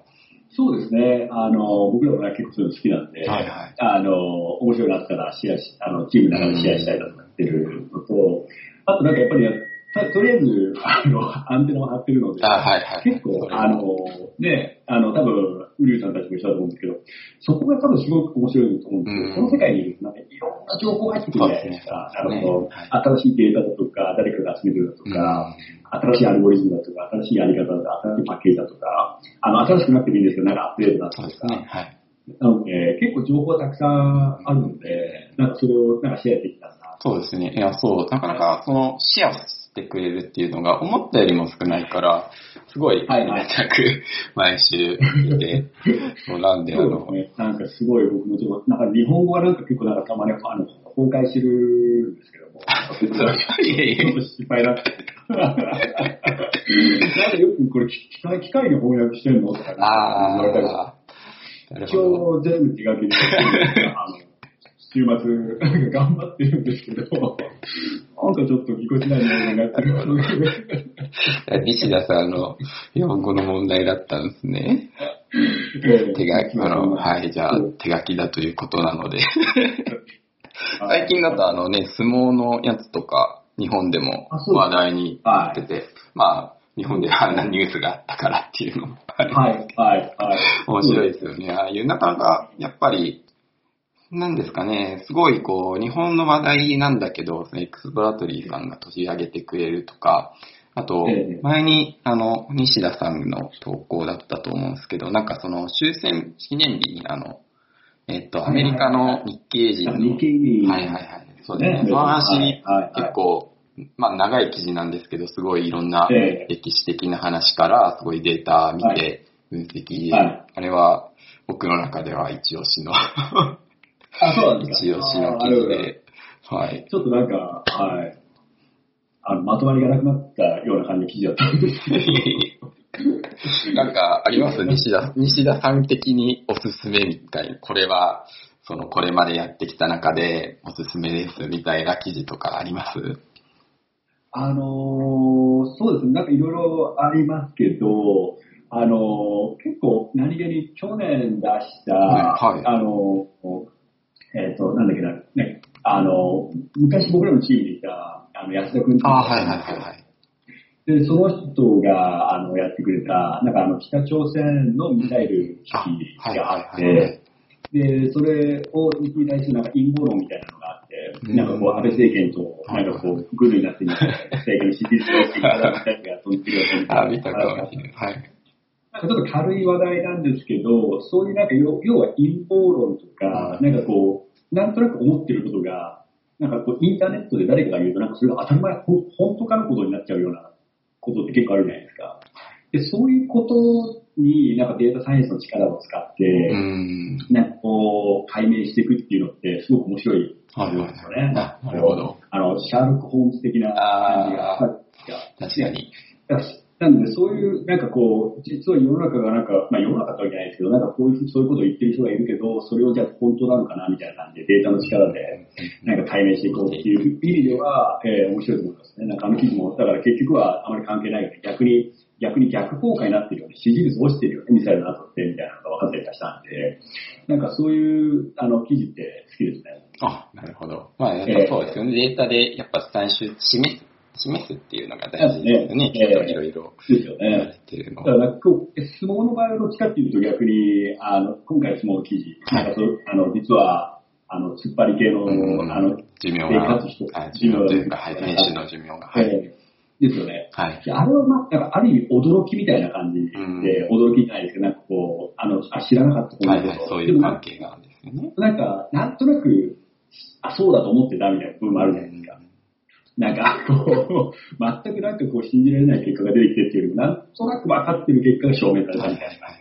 そうですね。あの、僕らもね結構そういうの好きなんで、はいはいあの、面白いなったらシェアし、あの、チームの中でシェアしたいなとかってるのと、あとなんかやっぱり、たとりあえず、あの、アンテナを張ってるので、あ、はいはい。結構、あの、ね、あの、多分、ウリュウさんたちも一緒だと思うんですけど、そこが多分すごく面白いと思うんですけど、うんその世界にいると、なんかいろんな情報が入ってくるじゃないですか。すねあの、はい新しいデータだとか、誰かが集めてるだとか、新しいアルゴリズムだとか、新しいやり方だとか、新しいパッケージだとか、あの、新しくなってもいいんですけど、なんかアップデートだとか、ね。はい。なので、結構情報がたくさんあるので、なんかそれをなんかシェアできたらな。そうですね。いや、そう、なかなかその、シェアしてくれるっていうのが思ったよりも少ないから、すごい、はいはいく毎週見て、そうなんで、あのね。なんかすごい僕もちょっと、なんか日本語がなんか結構なんかたまにあの崩壊してるんですけども、いやいやちょっと失敗だって。なんかよくこれ機械機械で翻訳してんのとか言われたりとかああ、なる一ほど。応全部手書きで、あの、週末 *laughs* 頑張ってるんですけど、なんかちょっとぎこちないものになってる。*laughs* 西田さんの日本語の問題だったんですね。*laughs* 手書き、あの、はい、じゃあ手書きだということなので。最近だとあのね、相撲のやつとか、日本でも話題になってて、まあ、日本であんなニュースがあったからっていうのもありはい、はい、はい。面白いですよね。ああいう、なかなか、やっぱり、なんですかね、すごいこう、日本の話題なんだけど、そのエクスプラトリーさんが取り上げてくれるとか、あとええ、前に、あの、西田さんの投稿だったと思うんですけど、なんかその終戦記念日に、あの、えっと、アメリカの日系人の、日系に、はいはいはい。そうですね。ね。その話、結構、まあ長い記事なんですけど、すごいいろんなええ。歴史的な話から、すごいデータ見はて分析、はいあれは僕の中では一押しの、あ、そうなんですか。一押しの記事で、はい。ちょっとなんか、はい。あの、まとまりがなくなったような感じの記事だったんですけど。なんかあります？西田、西田さん的におすすめみたいな、これは、その、これまでやってきた中でおすすめですみたいな記事とかあります？あのーそうですね、なんかいろいろありますけど、あのー結構何気に去年出した、はいはいあのーえっ、と、なんだっけな、ね、あのー昔僕らのチームにいた、あの、安田君あはいはいはいはい。で、その人が、あの、やってくれた、なんかあの、北朝鮮のミサイル基あ地があっはいはいはいて、で、それを、に対するなんか陰謀論みたいなのがあって、うんなんかこう、安倍政権と、なんかこう、グルになってみたいな、政権の支持率をしていただいたりが飛んでくるようなあ、見たか。はい。なんかちょっと軽い話題なんですけど、そういうなんか要要は陰謀論とか、なんかこう、なんとなく思ってることが、なんかこう、インターネットで誰かが言うと、なんかそれが当たり前、ほん本当かのことになっちゃうようなことって結構あるじゃないですか。で、そういうことになんかデータサイエンスの力を使って。なんかこう、解明していくっていうのってすごく面白いですよね。あなるほど。あの、シャーロック・ホームズ的な感じが。あ確かに。なんで、そういう、なんかこう、実は世の中がなんか、まあ世の中とは言えないですけど、なんかこういう、そういうことを言ってる人がいるけど、それをじゃあ本当なのかなみたいな感じで、データの力で、なんか解明していこうっていう意味では、えー面白いと思いますね。なんかあの記事も、だから結局はあまり関係ないよね。逆に、逆に逆効果になってるよね。支持率落ちてるよね。ミサイルの後って、みたいなのが分かったりしたんで、なんかそういう、あの、記事って好きですね。あ、なるほど。まあ、やっぱそうですよね。データで、やっぱ最終、示す、示すっていうのが大事ですよね。きっといろいろですよ言われね。てるのだ。からこう相撲の場合はどっちかっていうと逆に、あの、今回の相撲の記事、はいなんかそうあの、実は、あの、突っ張り系の、うんあの、寿命生が、はい寿命というか、はい、選手の寿命が、はい。えーですよね。はい。あれはまあ、なんかある意味驚きみたいな感じで、うん驚きじゃないですけど、なんかこう、あの、あ知らなかったことはいはい、そういう関係。係があるんですよね。なんか、なんとなく、あ、そうだと思ってたみたいな部分もあるじゃないですか。なんか、こう、全くなんかこう信じられない結果が出てきてっていうよりも、なんとなく分かってる結果が証明されたみたいな。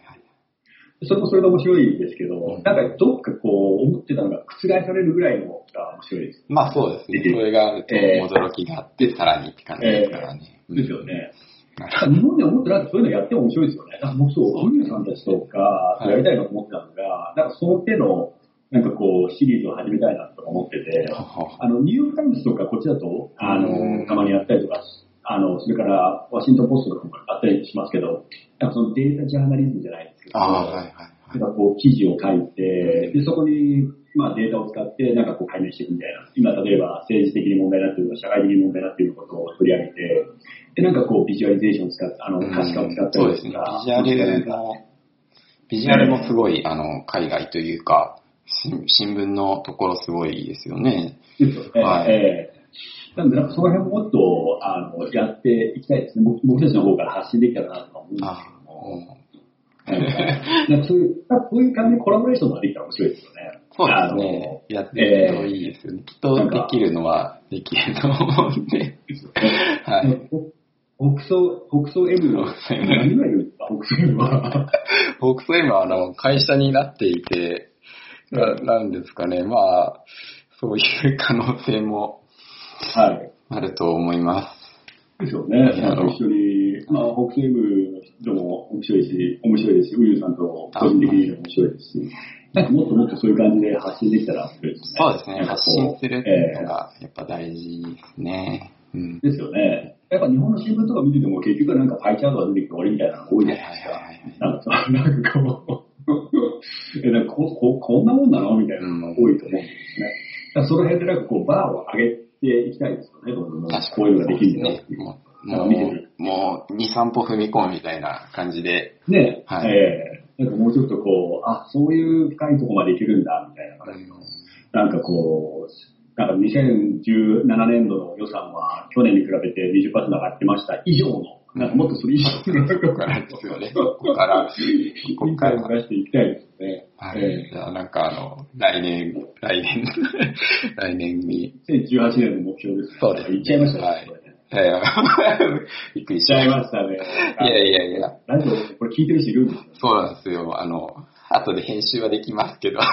それもそれで面白いですけど、うんなんかどっかこう、思ってたのが覆されるぐらいのが面白いです。まあそうですね。それがあるとえー驚きがあって、さらにって感じですからね。うんですよね。日本で思ってなんかそういうのやっても面白いですよね。なんか僕そう、本人さんたちとか、いやりたいなと思ってたのが、なんかその手の、なんかこう、シリーズを始めたいなとか思ってて、あの、ニューヨークタイムズとかこっちだと、あうんの、たまにやったりとか、あの、それから、ワシントンポストとかもあったりしますけど、なんかそのデータジャーナリズムじゃないですけど、はいはいはい。なんかこう、記事を書いて、で、そこに、まあデータを使って、なんかこう解明していくみたいな。今、例えば政治的に問題になっているとか、社会的に問題になっていることを取り上げて、で、なんかこう、ビジュアリゼーションを使って、あの、可視化を使ったそうですね。りとか。ビジュアルも、ビジュアルもすごい、あの、海外というか、新新聞のところすごいですよね。ですよね。はいええなので、なんかその辺ももっと、あの、やっていきたいですね。僕僕たちの方から発信できたらなとか思うんですあけども。*laughs* なんかそういう、こういう感じでコラボレーションができたら面白いですよね。そうですね。やっていくといいですよね。きっとできるのはできると思うんで。はい。北総、北総 M の、北総 M 何が言うんですか、北総 M は。僕そう今、あの、会社になっていて、ななんですかね。まあ、そういう可能性もはい。あると思います。ですよね。なんか一緒に、まあ、北総 M の人も面白いし、面白いですし、ウユさんと個人的にも面白いですし、なんかもっともっとそういう感じで発信できたら面白いですね。そうですね。なんかこ発信するってえいうのがやっぱ大事ですね。うん。ですよね。やっぱ日本の新聞とか見てても結局はなんかパイチャートが出てきて終わりみたいなのが多いじゃないですか。はいはいはいはいなんかさ、なんかこう、*laughs* えなんかこここんなもんなの？みたいなのが多いと思うんですね。だからその辺でなんかこうバーを上げていきたいですよね、どんどん確かこういうのができるんだにねよっていう。もう、もるう、もう、2、3歩踏み込むみたいな感じで、ね、はい。ええ。なんかもうちょっとこう、あ、そういう深いところまでいけるんだ、みたいな感じの。なんかこう、なんか2017年度の予算は去年に比べて20%上がってました。以上の、なんかもっとそれ以上の、ここからですよね。*laughs* ここから、ここから。出していきたいですね。はい。えじゃあなんかあの、来年、来年、*laughs* 来年に、え2018年の目標です、そうですね言っちゃいましたね。はいこれねえーびっくりしちゃいましたね。た。いやいやいや、ラジオ、これ聞いてる人いるんですよ。そうなんですよ。あの、後で編集はできますけど、*laughs*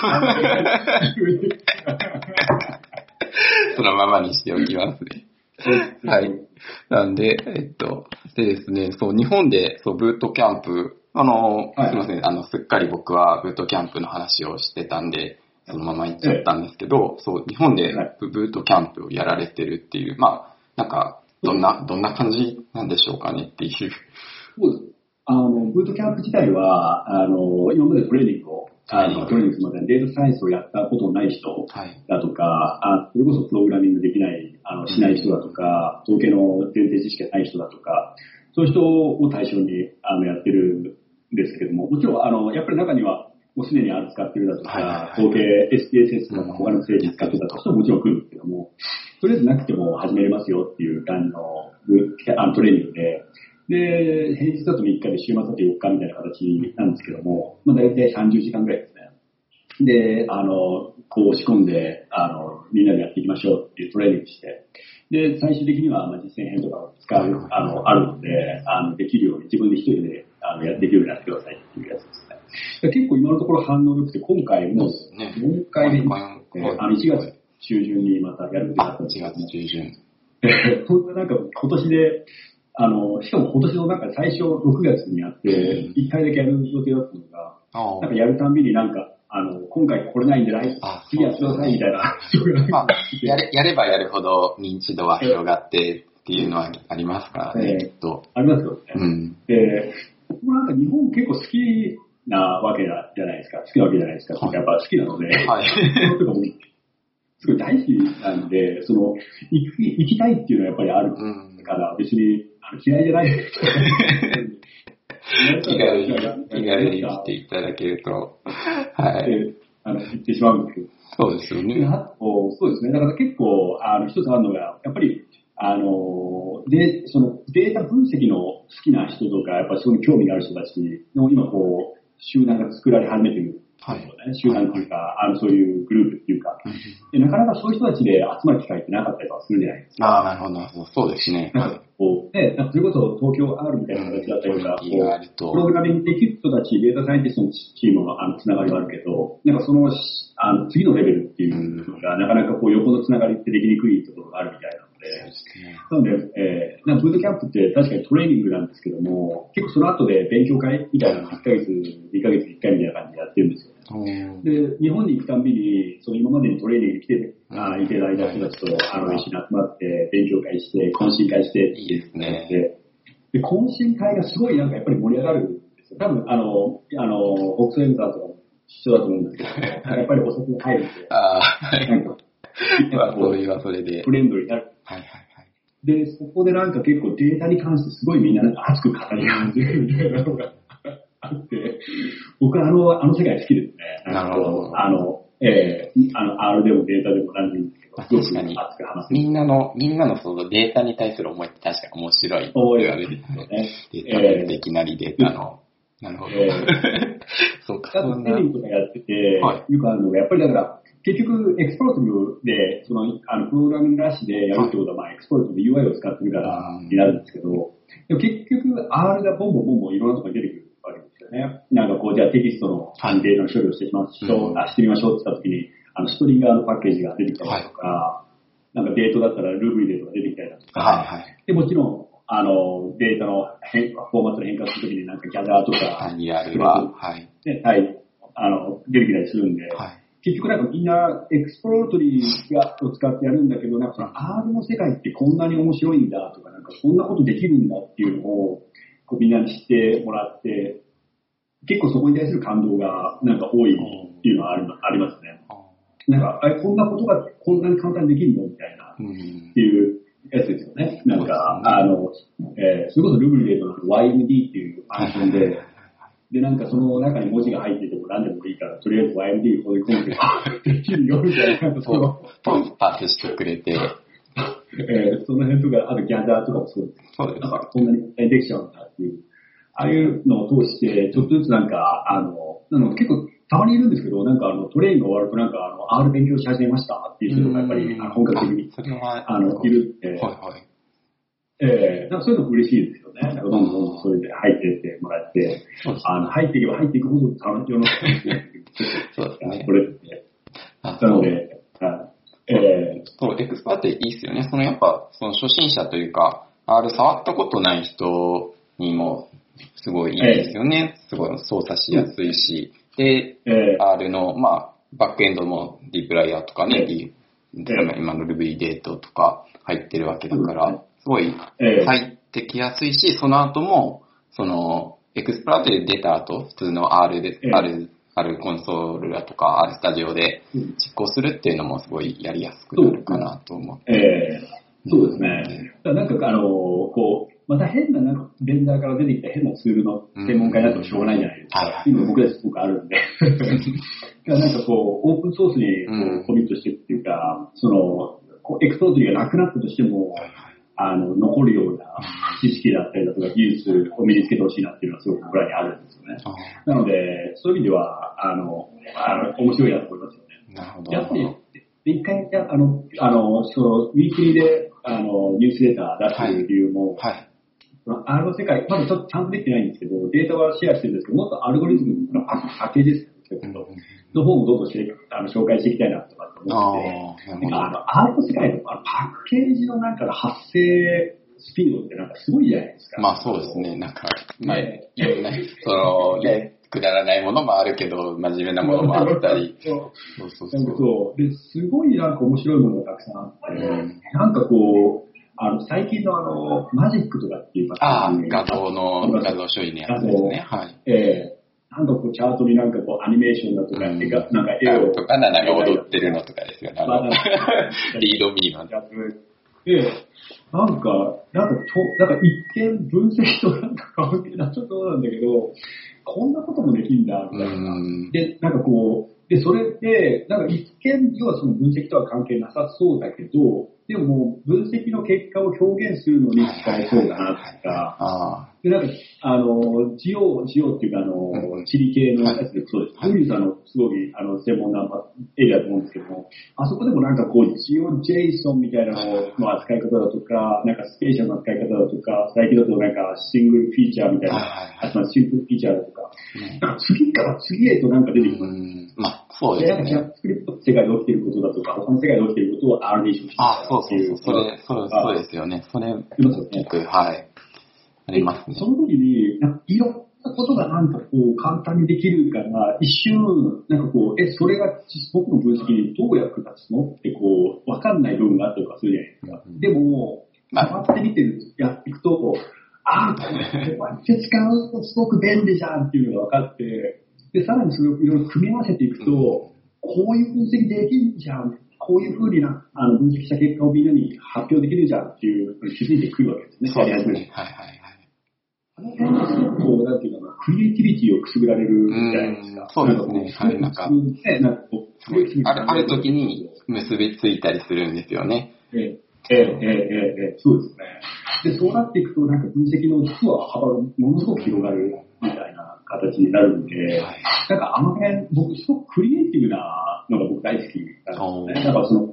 そのままにしておきますね。はい。なんで、えっと、でですね、そう、日本で、そう、ブートキャンプ、あの、はいすいません、あの、すっかり僕はブートキャンプの話をしてたんで、そのまま行っちゃったんですけど、そう、日本ではいブートキャンプをやられてるっていう、まあ、なんか、どんな、どんな感じなんでしょうかねっていう。そうです。あの、ブートキャンプ自体は、あの、今までトレーニングを、あの、トレーニングすみません、データサイエンスをやったことない人はい。だとか、あそれこそプログラミングできない、あの、しない人だとか、統計の前提知識がない人だとか、そういう人を対象に、あの、やってるんですけれども、もちろん、あの、やっぱり中には、もうすでにある使ってるだとか、はいはいはい。統計 SPSS とか他の政治使ってたとしてももちろん来るんですけども、とりあえずなくても始めれますよっていう感じのブあのトレーニングで、で、平日だと3日で週末だと4日みたいな形なんですけども、まあ大体30時間ぐらいですね。で、あの、こう仕込んで、あの、みんなでやっていきましょうっていうトレーニングして、で、最終的には、まあ、実践編とかを使う、あの、あるので、あの、できるように、自分で一人で、あの、やできるようになってくださいっていうやつですね。で結構今のところ反応良くて、今回も、ね4回目に、はいあの、1月中旬にまたやるってなあ、1ったんですけど月中旬。*laughs* そんななんか今年で、あの、しかも今年のなんか最初6月にやって、うん1回だけやる予定だったのが、あなんかやるたんびになんか、あの、今回来れないんで来あ次やってくださいみたいな、まあ、やれやればやるほど認知度は広がってっていうのはありますからね、ええきっと。ありますよね。うん。で、僕もなんか日本結構好きなわけじゃないですか。好きなわけじゃないですか。はいやっぱ好きなので、はい。*laughs* すごい大好きなんで、その、行き行きたいっていうのはやっぱりあるうん。から、別にあの嫌いじゃないです気軽に、気軽に来ていただけると。はい。であの言ってしまうんですけど。そうですよでね。あとそうですね。だから結構、あの、一つあるのが、やっぱり、あの、で、そのデータ分析の好きな人とか、やっぱりそこに興味がある人たちの今こう、集団が作られ始めてるですよね。集団っていうか、あの、そういうグループっていうか、で、なかなかそういう人たちで集まる機会ってなかったりとかするじゃないですか。ああ、なるほどなるほど。そうですね。なんかこう、ね、なんかそれこそ東京 R みたいな形だったりとか、こうプログラミングできる人たち、データサイエンティストのチームのあのつながりはあるけど、なんかその、あの次のレベルっていうのが、なかなかこう横のつながりってできにくいところがあるみたいなで、ですね。なので、えー、なんかブートキャンプって確かにトレーニングなんですけども、結構その後で勉強会みたいなの1ヶ月、2ヶ月1回みたいな感じでやってるんですよで、日本に行くたんびに、その今までにトレーニングに来て、あいてる間人たちと、あの、一緒に集まって、勉強会して、懇親会して、いいですねで、で懇親会がすごいなんかやっぱり盛り上がるんですよ。多分、あの、あの、オックスエンザーとかも一緒だと思うんですけど、*laughs* やっぱりお酒が入るんで、ああ、はい。なんか、まあ、それはそれで。フレンドになる。はいはいはい。で、そこでなんか結構データに関してすごいみんななんか熱く語り合ってるみたいなのがあって、*laughs* 僕はあの、あの世界好きですね。なるほどあの、えー、あの、R でもデータでも何でもいいんですけど、確かに熱く話す。みんなの、みんなのそのデータに対する思いって確かに面白い。思いですよね。データ分析なりデータの。なるほど。え *laughs* そうか、あとそんな。テレビとかやってて、はよくあるのが、やっぱりだから、結局、 Exploratory で、その、あの、プログラミングなしでやるってことは、まあ、 Exploratory UI を使ってるからうんになるんですけど、でも結局、R がボンボンボンボンいろんなところに出てくるわけですよね。なんかこう、じゃあテキストのはいデータの処理をしてしまう、うん。あしてみましょうって言ったときに、あの、 stringr のパッケージが出てきたりとか、なんかデートだったら Ruby デートが出てきたりだとか、はいはい。で、もちろん、あの、データの変、フォーマットの変化するときになんかギャザーとか、IR は、はい。ね、はい、あの、出てきたりするんで、はい。結局なんかみんな Exploratory がを使ってやるんだけど、なんかその R の世界ってこんなに面白いんだとか、なんかこんなことできるんだっていうのをこうみんなに知ってもらって、結構そこに対する感動がなんか多いっていうのはあるありますね。なんか、あれこんなことがこんなに簡単にできるのみたいな。うんっていうやつですよね。なんか、あの、えー、それこそルブリデートの YMD っていうファンクションで、で、なんかその中に文字が入ってても何でもいいから、とりあえず YMD に放り込んで、あできるよみたいな、その、ポンパスしてくれて、えーその辺とか、あとギャザーとかもそうですそうですなんかこんなにできちゃうんだっていう。ああいうのを通して、ちょっとずつなんか、あの、あの結構、たまにいるんですけど、なんかあの、トレーニングが終わるとなんか、あの、R 勉強し始めましたっていう人とか、やっぱり、本格的に、あの、いるって、はいはい。ええなんかそういうの嬉しいですよね。なんかどんどんどんどんそれで入っていってもらって、そうですあの、入っていけば入っていくほど楽しい世の中になそうですねこれって。あなので、はいええそう、 Exploratory いいっすよね。そのやっぱ、その初心者というか、R 触ったことない人にも、すごいいいですよね。すごい操作しやすいし。で、ええ R の、まあ、バックエンドも dplyr とかね、ええ今の Ruby デートとか入ってるわけだから、すごいええ入ってきやすいし、その後も、その、 Exploratory で出た後、普通の R で、ええ R、R コンソールだとか R スタジオでうん。実行するっていうのもすごいやりやすくなるかなと思う。ええそうですね。なんかあの、こう、また変な、なんか、ベンダーから出てきた変なツールの専門家になってもしょうがないじゃないですか。今僕たちすごくあるんで。*laughs* だからなんかこう、オープンソースにコミットしてっていうか、その、こう Exploratory がなくなったとしても、あの、残るような知識だったりだとか技術を身につけてほしいなっていうのはすごく僕らにあるんですよね。あなので、そういう意味では、あの、あの面白いなと思いますよね。ーなるほど。やっぱり、一回、やあの、あの、その、ウィークリーで、あの、ニュースレター出してる理由も、はい。その R の世界、まだちょっとちゃんとできてないんですけど、データはシェアしてるんですけど、もっとアルゴリズムのパッケージですよね、の方もどんどんあの紹介していきたいなとかって思ってて、あの、R の世界のパッケージのなんかの発生スピードってなんかすごいじゃないですか。まあそうですね。なんか、まあ、ねいろんな、その、ね、くだらないものもあるけど、真面目なものもあったり。そうそうそう。で、すごいなんか面白いものがたくさんあって、うんなんかこう、あの、最近のあの、マジックとかっていうああ、画像の、画像処理のやつですね。はい。ええなんかこう、チャートになんかこう、アニメーションだとか、うんなんか絵を。とか、ナナが踊ってるのとかですよね。あのまあ *laughs* リードミーの。やつで、なんか、なんかと、なんか一見分析となんか関係なちょっとなんだけど、こんなこともできんだ、みたいな。うんで、なんかこう、で、それで、なんか一見、要はその分析とは関係なさそうだけど、でももう分析の結果を表現するのに使えそうだなとか、あで、なんか、あの、ジオ、ジオっていうか、あの、地理系のやつでそうです。はい。ウリさんのすごい、あの、専門なエリアだと思うんですけども、あそこでもなんかこう、ジオジェイソンみたいなのの扱い方だとか、なんかスペーシャルの扱い方だとか、最近だとなんかシングルフィーチャーみたいな、はい。あとはシンプルフィーチャーだとか、ねなんか次から次へとなんか出てきうます。ん。まあ、そうで、ですね。なんかジャックリプト世界で起きてることだとか、他の世界で起きてることを R で一緒にあ、そうそうそう。それ、そうそうでですよね。それ、大きく、はい。ありますね。その時に、なんかいろんなことがなんかこう簡単にできるから、一瞬、なんかこう、え、それが僕の分析にどう役立つのってこう、わかんない部分があったりとかするじゃないですか。うんでも、まってみてる、やっていくと、ああ、こうやって使うとすごく便利じゃんっていうのが分かって、で、さらにそれをいろいろ組み合わせていくと、こういう分析できるじゃん。こういうふうにな、あの、分析した結果をみんなに発表できるじゃんっていう気づいてくるわけですね。そうですね。はいはいはい。あの辺がすごくこう、なんていうかな、クリエイティビティをくすぐられるみたいですかうん。そうですねはいなんかね、なんかこう、すごいある、ある時に結びついたりするんですよね。ええ、ええ、ええ、ええ、そうですね。で、そうなっていくと、なんか分析の実は幅がものすごく広がるみたいな形になるんで、はいなんかあの辺、僕、すごくクリエイティブなのが僕大好きなんですね。なんかその、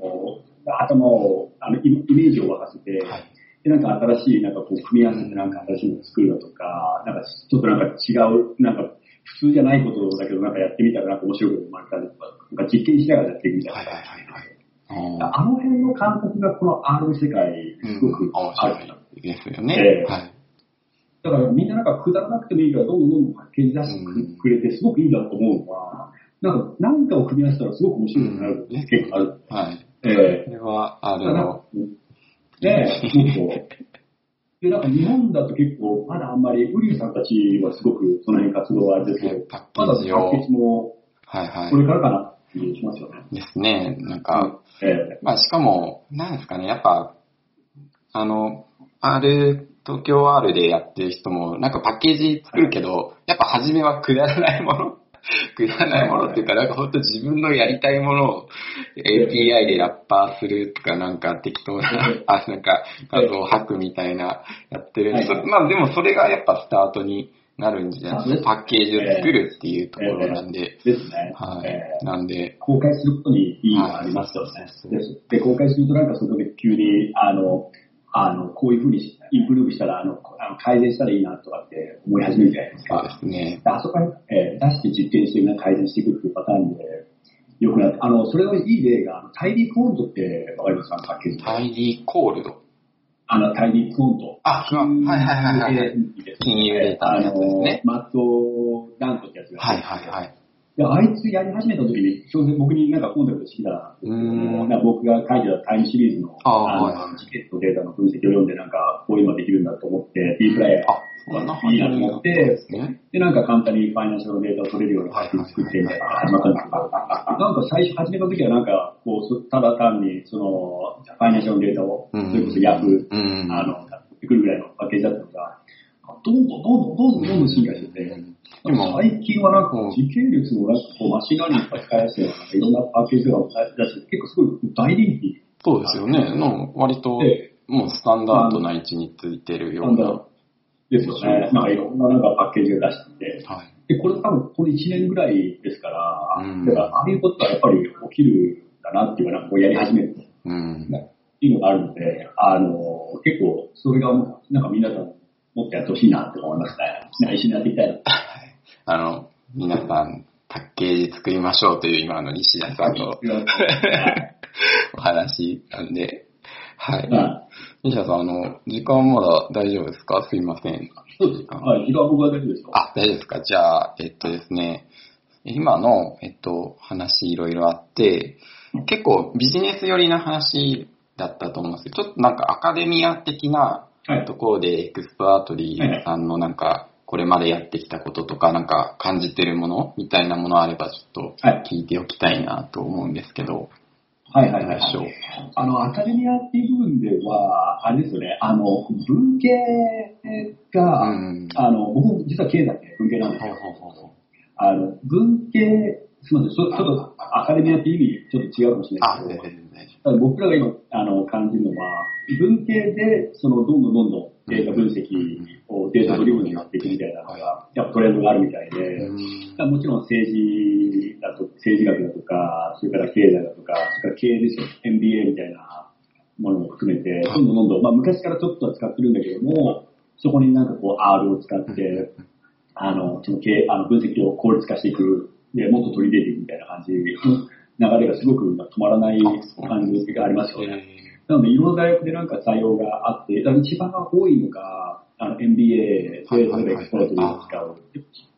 頭を、あの、イイメージを沸かせて、はい。で、なんか新しい、なんかこう、組み合わせてなんか新しいのを作るだとか、なんかちょっとなんか違う、なんか普通じゃないことだけど、なんかやってみたらなんか面白いこと生まれたりとか、なんか実験しながらやってみたいな。はいはいはいはい。あの辺の感覚がこの R の世界にすごく面ある白いですよね。ええはい。だからみんななんかくだらなくてもいいから、どんどんどんどんパッケージ出してくれて、すごくいいなと思うのは、なんか何かを組み合わせたらすごく面白くなるうん結構ある。はい。えこれは、あえだからなんのか、ねえ、もっと。で、なんか日本だと結構、まだあんまり、ウリュウさんたちはすごくその辺活動はあれですけど、パッケまだパージをッケージもはいはこれからかなっていう気しますよね。い。ですね。なんか、ええまあしかも、なんですかね、やっぱ、あの、R、東京 R でやってる人も、なんかパッケージ作るけど、やっぱ初めはくだらないもの、*laughs* くだらないものっていうか、なんか本当自分のやりたいものを API でラッパーするとか、なんか適当な、あ、なんか画像を吐くみたいなやってる。まあでもそれがやっぱスタートになるんじゃそうですパッケージを作るっていうところなんで、ですね。はええい。なんで、公開することに意義がありますよね。で、で公開するとなんかその時急に、あの、あの、こういうふうにしインプルーブしたら、あの、あの改善したらいいなとかって思い始めるじゃないですそうか。ですね。であそこに、えー出して実験してみんな改善していくっていうパターンで、よくなって、あの、それのいい例が、タイリーコーントってわかりますか？パッケージでタイリーコールド。あの、タイリーコーント。あ、はいはいはいはい。金融データのやつですねマット・ダントってやつが。はいはいはい。あいつやり始めた時に、小説僕になんかコンタクトしてきたん。で僕が書いてたタイムシリーズの、あの、チケットデータの分析を読んで、なんか、こういうのできるんだと思って、B プライヤーいいなと思って、で、なんか簡単にファイナンシャルデータを取れるように作って、みたい。な始まったんですけど、なんか最初始めた時はなんか、こう、ただ単に、その、ファイナンシャルデータを、それこそ Yahoo、あの、やってくるぐらいのパッケージだったのが、どんどんどんどんどんどんどん進化してて、でも、最近はなんかうん時系列のなんかこう machine learning 使いやすいような、いろんなパッケージが出して、結構すごい大人気。そうですよね。の割と、で、もうスタンダードな位置についてるような。ですよね。なんかいろんななんかパッケージが出してて、はい。で、これ多分これ1年ぐらいですから、うんだからああいうことはやっぱり起きるんだなっていうか、なんかこうやり始めるうん。っていうのがあるので、あの、結構それがなんか皆さんもっとやってほしいなって思いますね。なんか一緒にやっていきたいな。*laughs* あの、皆さん、パッケージ作りましょうという今の西田さんのはいお話なんで、はい。はい西田さん、あの、時間まだ大丈夫ですか？すいません。そうですか。はい。時間は僕は大丈夫ですかあ、大丈夫ですか？じゃあ、えっとですね、今の、えっと、話いろいろあって、結構ビジネス寄りな話だったと思うんですけど、ちょっとなんかアカデミア的なはいところでエクスパートリーさんのなんか、これまでやってきたこととか、なんか感じてるものみたいなものあればちょっとはい。聞いておきたいなと思うんですけど、はいはいはい。どうでしょう？あの、アカデミアっていう部分では、あれですよね、あの、文系が、うん。あの、僕実は経済で文系なんですよ。ほうほうほうほあの、文系すみません、ちょっとアカデミアって意味ちょっと違うかもしれなあ、いですけど、ただ僕らが今あの感じるのは、文系でそのどんどんどんどんデータ分析をデータドリブンになっていくみたいなのが、やっぱトレンドがあるみたいで、もちろん政治だと、政治学だとか、それから経済だとか、それから経営ですよ、MBA みたいなものも含めて、どんどんどんどん、まあ昔からちょっとは使ってるんだけども、そこになんかこう R を使って、あの、その経営、あの分析を効率化していく、で、もっと取り入れていくみたいな感じ。の流れがすごく止まらない感じがありますよね。なので、いろんな大学でなんか採用があって、一番多いのが、あの MBA、はいはいはいエクスポートで使う。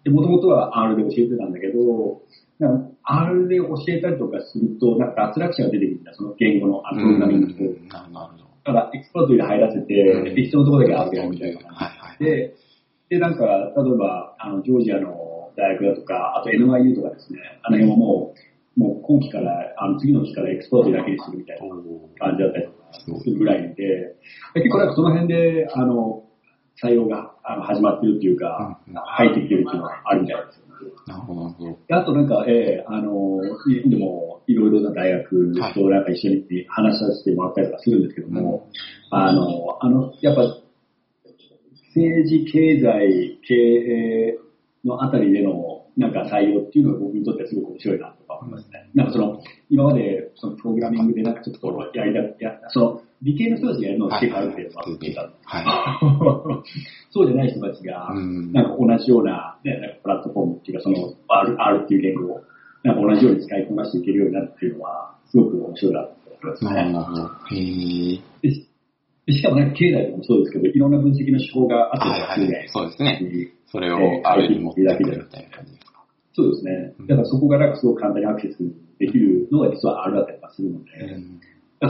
で、もともとは R で教えてたんだけど、なんか R で教えたりとかすると、なんか脱落者が出てくるんだ、その言語のあのプログラミング。のと。だから、エクスポートで入らせて、うん。適当なところだけ R でやるみたいなで、で、なんか、例えば、あの、ジョージアの大学だとか、あと NYU とかですね、あの辺はもう、もう今期から、あの次の期からエクスポートだけにするみたいな感じだったりするぐらいで、結構なんかその辺で、あの、採用が始まってるっていうか、うん入ってきてるっていうのはあるみたいですよね。なるほど、なるほど。であとなんか、ええあの、日本でもいろいろな大学となんか一緒に話させてもらったりとかするんですけども、あの、あの、やっぱ、政治、経済、経営のあたりでのなんか採用っていうのが僕にとってはすごく面白いなとか思いますね。なんかその、今までそのプログラミングでなんかちょっとやりた、やその、理系の人たちがやるのは結構ある程度あってた。はい。*laughs* そうじゃない人たちが、うんなんか同じような,、ね、なんかプラットフォームっていうか、その R, R っていう言語をなんか同じように使いこなしていけるようになるっていうのは、すごく面白いなと思いますね。へえ。でしかもなんか経済もそうですけど、いろんな分析の手法があったはいはい。りするじゃないですか。そうですね。それをえー R に持ってくるみたいな感じ。そうですね。だからそこがなんかすごく簡単にアクセスできるのが実は R だったりするので、うん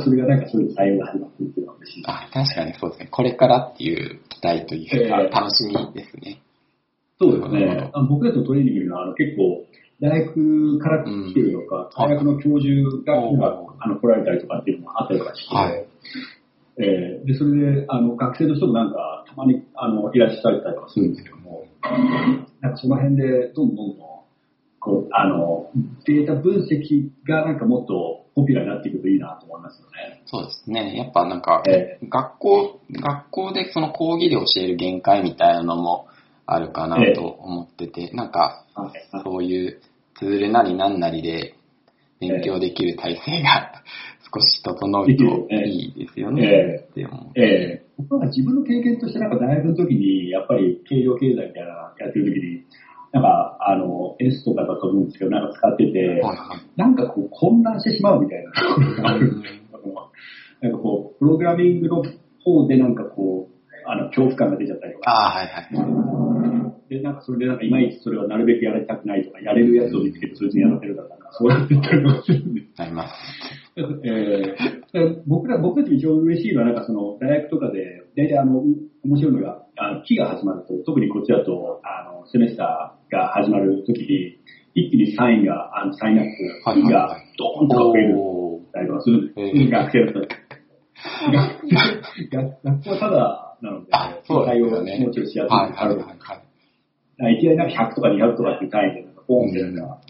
それがなんかそういう採用が始まってるっていうのは嬉しいです。あ、確かにそうですね。これからっていう期待というか、えー楽しみですね。そうですね。あの僕たちのトレーニングにはあの結構、大学から来てるとか、うん大学の教授がうん今あの来られたりとかっていうのもあったりとかして、はいえーで、それで、あの、学生の人もなんか、たまに、あの、いらっしゃったりとかするんですけども、なんかその辺で、どんどんどん、こう、あの、データ分析がなんかもっとポピュラーになっていくといいなと思いますよね。そうですね。やっぱなんか、え学校、学校でその講義で教える限界みたいなのもあるかなと思ってて、なんか、はい。そういうツールなりなんなりで勉強できる体制が少し整うといいですよね。えって思うええ僕は自分の経験としてなんか大学の時に、やっぱり軽量経済みたいなのやってる時に、なんか、あの、S とかだと思うんですけど、なんか使ってて、なんかこう混乱してしまうみたいなところがあるんですよ。なんかこう、プログラミングの方でなんかこう、あの、恐怖感が出ちゃったりとか。ああ、はいはい。で、なんかそれでなんかいまいちそれはなるべくやりたくないとか、やれるやつを見つけてそいつにやらせるだとか、そうやってたりとかするんですなります。えーで僕ら、僕たち一応嬉しいのは、なんかその、大学とかで、大体あの、面白いのが、あの、期が始まると、特にこっちだと、あの、セメスターが始まるときに、一気にサインが、あの、サインアップ、がドーンと増えるりとかするんですえー学生だと。学学学校はただなので。対応がもちろんしやすいはいあるはいはいはい。いきなりなんか100とか200とかっていう単位で、なんかポーンってなんか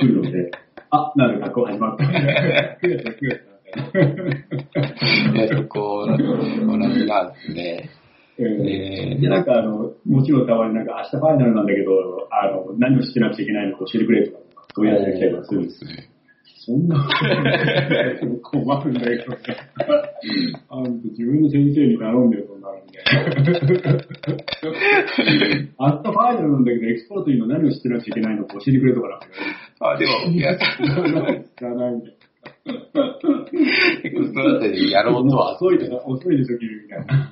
来るので、あ、なんか学校始まった。9月だ、9月だ。で、そこ、同じなんですね。ええーーで、なんかあの、もちろんたまになんか明日ファイナルなんだけど、あの、何を知ってなくちゃいけないのか教えてくれとか、そういうやつが来たりとかするんです。ね。そんな、困るんだけどね。あんた自分の先生に頼んでよ、そんなのみたいな。明日ファイナルなんだけど、エクスポートにの何を知ってなくちゃいけないのか教えてくれとかなんかあ、でも、いや。知らないみたい結構そうだったりやろうとは、遅いとか、遅いでしょ、君みたいな。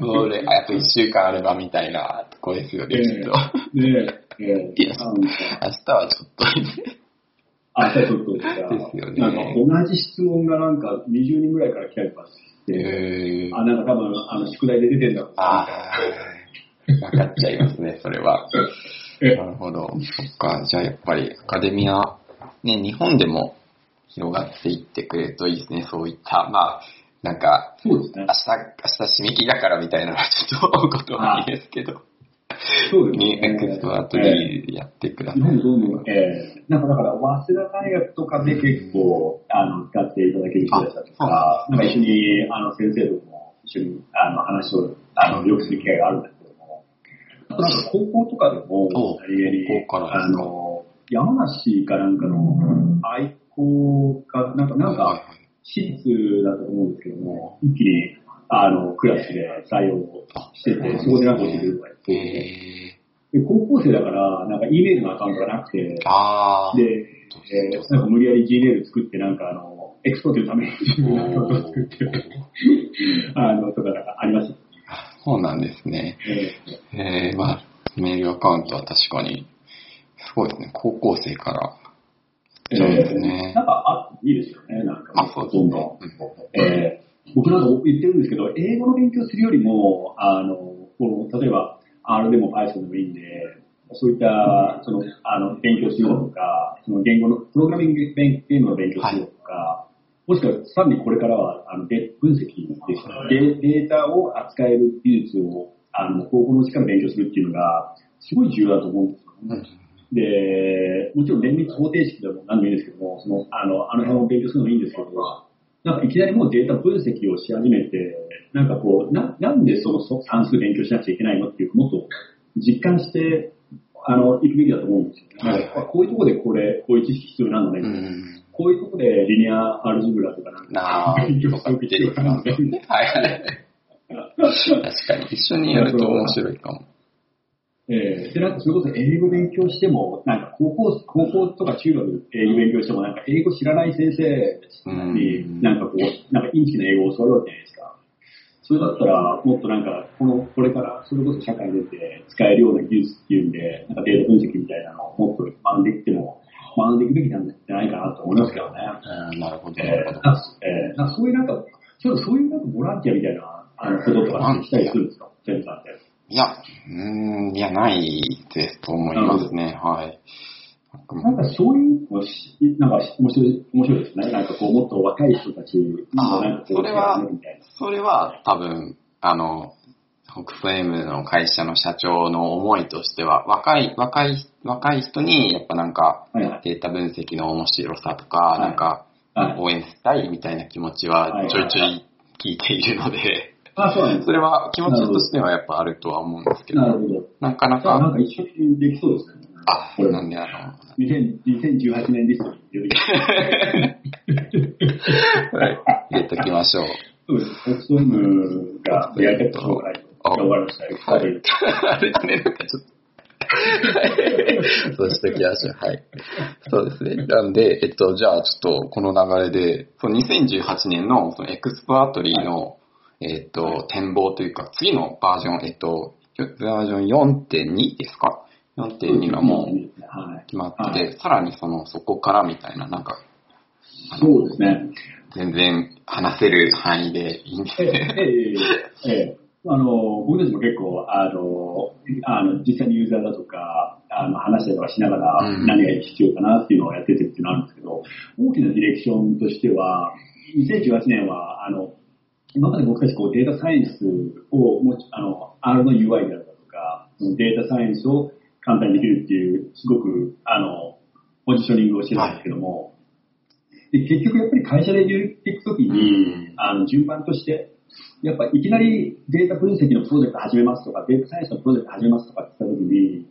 それ、あと一週間あればみたいなとこですよね、きっと。で、えいやー、あの明日はちょっと、あ、そうそうそう。ですよねなんか同じ質問がなんか20人ぐらいから来たりとかして、えー、あ、なんか多分、あの、宿題で出てんだろうあな、ー、わかっちゃいますね、それは。えなるほど。そっか、じゃあやっぱりアカデミア、ね、日本でも広がっていってくれるといいですね、そういった、まあ、なんか、そうですね明。日、明日締め切りだからみたいなのはちょっとお言葉にですけど。そうですにね。エクストアトリーやってください。どんどんどんえー、なんかだから、早稲田大学とかで結構、あの、使っていただける人たちだとか、なんか一緒に、あの、先生とも一緒に、あの、話を、あの、よくする機会があるんですけども、あとなんか高校とかでもあの、山梨かなんかの愛好か、なんか、なんはいか、私立だと思うんですけども、一気に、あの、クラスで採用してて、そこでなんか教えてくれたりしてえで、高校生だから、なんか E メールのアカウントがなくて。で、えーなんか無理やり Gmail 作って、なんかあの、エクスポートのためにアカウントを作って、*laughs* あの、とかなんかありました。そうなんですね。ええー、まあ、メールアカウントは確かに、すごいですね。高校生から。ーそうですえーねなんかあいいですよね、なんか。まあそうどんどん。えー僕なんか言ってるんですけど、英語の勉強するよりも、あの、この例えば R でも Python でもいいんで、そういった、その、あの、勉強するのとか、その言語の、プログラミング言言語の勉強するのとか、もしくはさらにこれからは、あの、で分析ですねデデータを扱える技術を、あの、高校のうちから勉強するっていうのが、すごい重要だと思うんですよね。で、もちろん連立方程式でも何でもいいんですけども、その、あの、あの辺を勉強するのもいいんですけど、なんかいきなりもうデータ分析をし始めて、なんかこう、な、なんでそのそ算数勉強しなくちゃいけないのっていう、もっと実感して、あの、行くべきだと思うんですよね。はいなんかこういうところでこれ、こういう知識必要なのね、うん。こういうところでリニアアルジブラとかなんなかあ、勉強しておく必要があるので。はいはい。確かに。*laughs* 一緒にやると面白いかも。えーで、なんかそれこそ英語勉強しても、なんか高校、高校とか中学英語勉強しても、なんか英語知らない先生に、うんなんかこう、なんかインチキな英語を教わるわけじゃないですか。それだったら、もっとなんか、この、これから、それこそ社会に出て使えるような技術っていうんで、なんかデータ分析みたいなのをもっと学んでいっても、学んでいくべきなんじゃないかなと思いますけどね。うん、なるほど、えなるほど。ーなえーなんかそういうなんか、そうそういうなんかボランティアみたいな、あの、こととかしたりするんですか？ジェンさんって。いや、うーん、いや、ないですと思いますね。はい。なんかそういうのし、なんか面白い、面白いですね。なんかこう、もっと若い人たちにもなんかこう、それは。それは多分、あの、ホクフレームの会社の社長の思いとしては、若い、若い、若い人に、やっぱなんか。データ分析の面白さとか、はいなんか、はい。応援したいみたいな気持ちははいちょいちょい聞いているので、あ、そうなんですそれは気持ちとしてはやっぱあるとは思うんですけど、なるほど。なかなじゃあなんか、か一緒にできそうですね。あ、これなんであの、2000 2018年リストに出てきはい入れときましょう。そうです。オックスフォームがやりたくてしょうがないと。あ頑張りました。はいはい。あれ、あれ、なんかちょっと。そうしときましょう。はい。そうですね。なんで、えっと、じゃあちょっとこの流れで、その2018年のそのエクスプラトリーの、えっと、展望というか、次のバージョン、えっと、バージョン4.2ですか ?4.2 がもうはい。決まってはて、さらにその、そこからみたいな、なんか、そうですね。全然話せる範囲でいいんですええね。ええええあの、僕たちも結構、あの、あの、実際にユーザーだとか、あの、話したりとかしながらうん何が必要かなっていうのをやっててっていうのがあるんですけど、大きなディレクションとしては、2018年は、あの、今まで僕たちこうデータサイエンスをもち、あの、R の UI であるだとか、データサイエンスを簡単にできるっていう、すごく、あの、ポジショニングをしてたんですけども、で結局やっぱり会社で言っていくときに、あの、順番として、やっぱいきなりデータ分析のプロジェクト始めますとか、データサイエンスのプロジェクト始めますとかって言ったときに、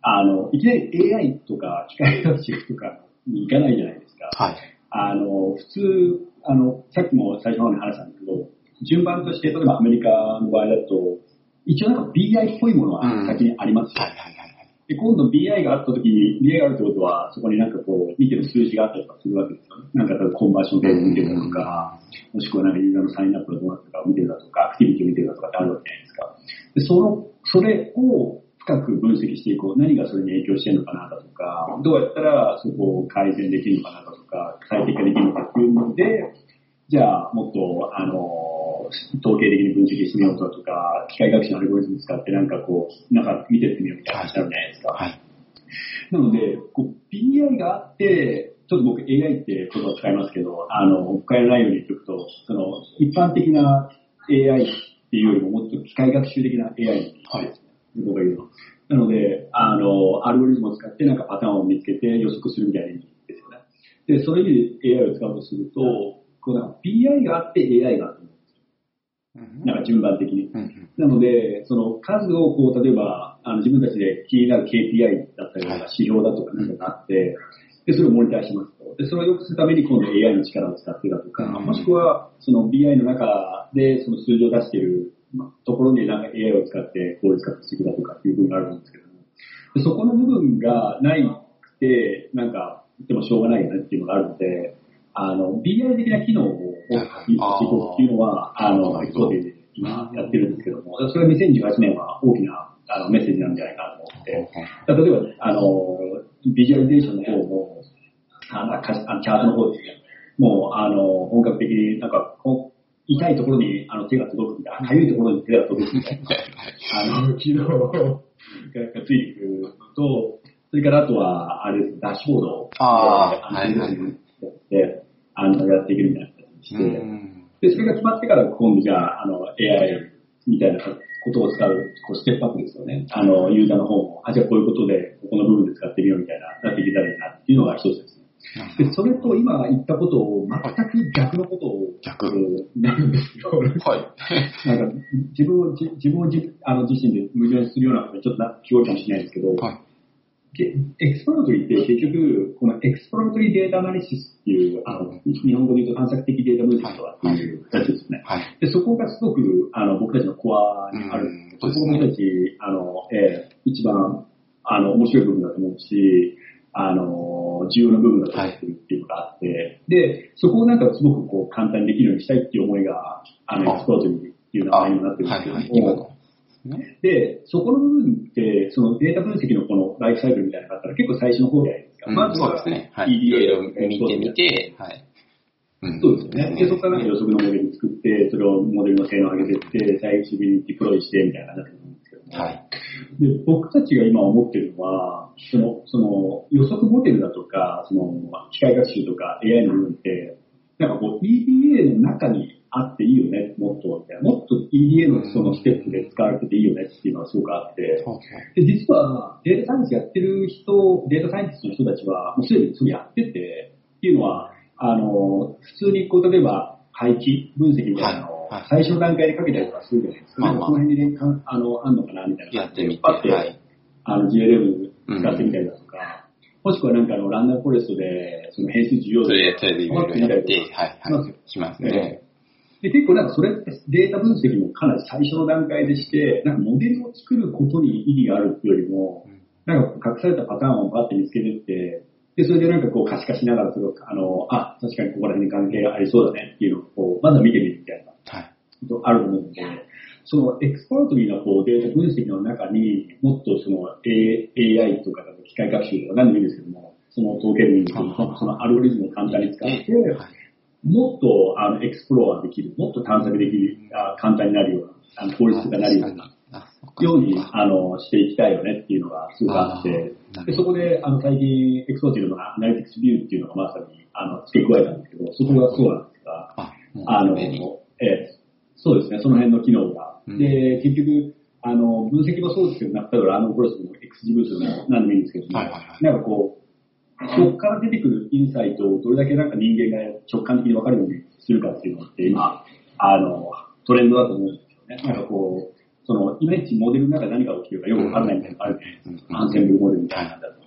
あの、いきなり AI とか機械学習とかに行かないじゃないですか。はい。あの、普通、あの、さっきも最初の方に話したんですけど、順番として、例えばアメリカの場合だと、一応なんか BI っぽいものは先にありますよ。はいはいはいはい。で、今度 BI があった時に、BI があるってことは、そこになんかこう、見てる数字があったりとかするわけですよね。なんか例えばコンバーションデータ見てるだとか、もしくはなんかユーザーのサインアップがどうなってるかを見てるだとか、アクティビティを見てるだとかってあるわけじゃないですか。で、その、それを深く分析していこう。何がそれに影響してるのかなだとか、どうやったらそこを改善できるのかなだとか、最適化できるのかっていうので、じゃあ、もっと、あの、統計的に分析してみようとか、機械学習のアルゴリズム使ってなんかこう、なんか見てってみようみたいな話あるじゃないですか。はい。なので、こう BI があって、ちょっと僕 AI って言葉を使いますけど、あの、深谷ないように言っておくと、その、一般的な AI っていうよりももっと機械学習的な AI はい僕が言うの。なので、あの、アルゴリズムを使ってなんかパターンを見つけて予測するみたいな意味ですよね。で、それに AI を使うとすると、こうなんか BI があって AI があると思うんですよ。なんか順番的に。なので、その数をこう、例えば、あの自分たちで気になる KPI だったりとか、指標だとかなんかがあって、で、それをモニターしますと。で、それを良くするために今度 AI の力を使ってだとか、もしくは、その BI の中でその数字を出しているところになんか AI を使って効率化していくだとかっていう部分があるんですけども、でそこの部分がないくて、なんか、でもしょうがないよねっていうのがあるので、あの、BI 的な機能をしてい。こうっていうのは、あの、エクソで今やってるんですけども、それは2018年は大きなあのメッセージなんじゃないかなと思って、例えば、あの、ビジュアリゼーションの方も、あの、チャートの方ですね、もう、あの、本格的になんか、痛いところにあの手が届くみたいな、痒いところに手が届くみたいな、あの、機能がついてくるのと、それからあとは、あれです、ダッシュボードを、ああの、やって、あの、やっていけるみたいな形にして、で、それが決まってから今度じゃあ、あの、AI みたいなことを使う、こう、ステップアップですよね。あの、ユーザーの方も、あ、じゃあこういうことで、ここの部分で使ってみようみたいな、なっていけたらいいなっていうのが一つですね。で、それと今言ったことを、全く逆のことを、逆えーなるんですよ。はい。なんか、自分を、じ自分をじあの自身で矛盾するようなことにちょっとな、聞こえるかもしれないですけど、はい。で Exploratory って結局、この Exploratory Data Analysis っていう、あの、日本語で言うと探索的データ分析とかっていう形ですね。はい。で、そこがすごく、あの、僕たちのコアにある。うんそこが僕たち、あの、えー一番、あの、面白い部分だと思うし、あの、重要な部分だと思ってるっていうのがあって、で、そこをなんかすごくこう簡単にできるようにしたいっていう思いが、あの、あ Exploratory っていう名あ、前になってるんはいはい。ですけども、今の。ね。で、そこの部分って、そのデータ分析のこのライフサイクルみたいなのがあったら結構最初の方じゃないですか。うんまずはそうですね。はい。いろいろ見てみて、はい。うんそうですよね。で、そこから予測のモデル作って、それをモデルの性能を上げていって、最終的にデプロイしてみたいな感じ。はい。で、僕たちが今思ってるのは、その、その予測モデルだとか、その、機械学習とか AI の部分って、なんかこう EDA の中にあっていいよね、もっと。もっと EDA のそのステップで使われてていいよねっていうのがすごくあって、で、実はデータサイエンスやってる人、データサイエンティストの人たちは、もうすでにそれやってて、っていうのは、あの、普通にこう、例えば、配置分析みたいなのをはいはい最初の段階でかけたりとかするじゃないですか。まあまあこの辺にね、かんあの、あんのかなみたいなやってみて、パッて、はい。あの、GLM 使ってみたりだとか、もしくはなんかあの、ランダムフォレストで、その変数重要度それで、それでいろいろやって、はい、はい。しますね。で、結構なんかそれってデータ分析もかなり最初の段階でして、なんかモデルを作ることに意義があるっていうよりも、なんか隠されたパターンをバッて見つけてって、で、それでなんかこう可視化しながらそれを、あの、あ、確かにここら辺に関係がありそうだねっていうのをこう、まずは見てみるみたいなはい。あると思うので、その exploratory なこうデータ分析の中にもっとその A- AI とか機械学習とか何でもいいんですけども、その統計のそのアルゴリズムを簡単に使って、はいもっとあの explore できる、もっと探索できる、あ簡単になるような、あの効率化になるような、ようにあのしていきたいよねっていうのがすごくあって、でそこであの最近 explorative の analytics view っていうのがまさにあの付け加えたんですけど、そこがそうなんですが、あ、の、ええそうですね、その辺の機能が。うんで、結局、あの、分析もそうですけど、例えばランドムプロセスも XG 分析も何でもいいんですけども、はいはいはいなんかこう、そこから出てくるインサイトをどれだけなんか人間が直感的に分かるようにするかっていうのって今、あの、トレンドだと思うんですよね。なんかこう、その、いまいちモデルの中で何が起きるかよく分からないみたいなのがあるじゃないですか。ンセンブルモデルみたいなのだとか。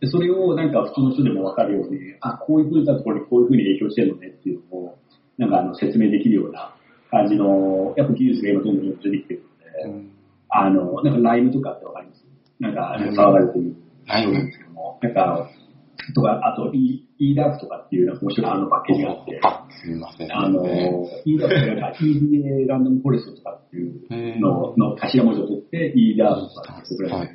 で、それをなんか普通の人でも分かるように、あ、こういう風だとこれこういう風に影響してるのねっていうのを、なんかあの説明できるような感じの、やっぱ技術が今どんどん出てきてるので、うん。あの、なんかライムとかってわかります？なんか、騒がれてるライムなんですけども、なんか、とか、あと E、EDAF とかっていうなんか面白いあのパッケージがあって、あ、すみません。あの、ね EDAF ってなんか EDA ランダムフォレストとかっていうのの頭文字を取って EDAF とかってくらい。はい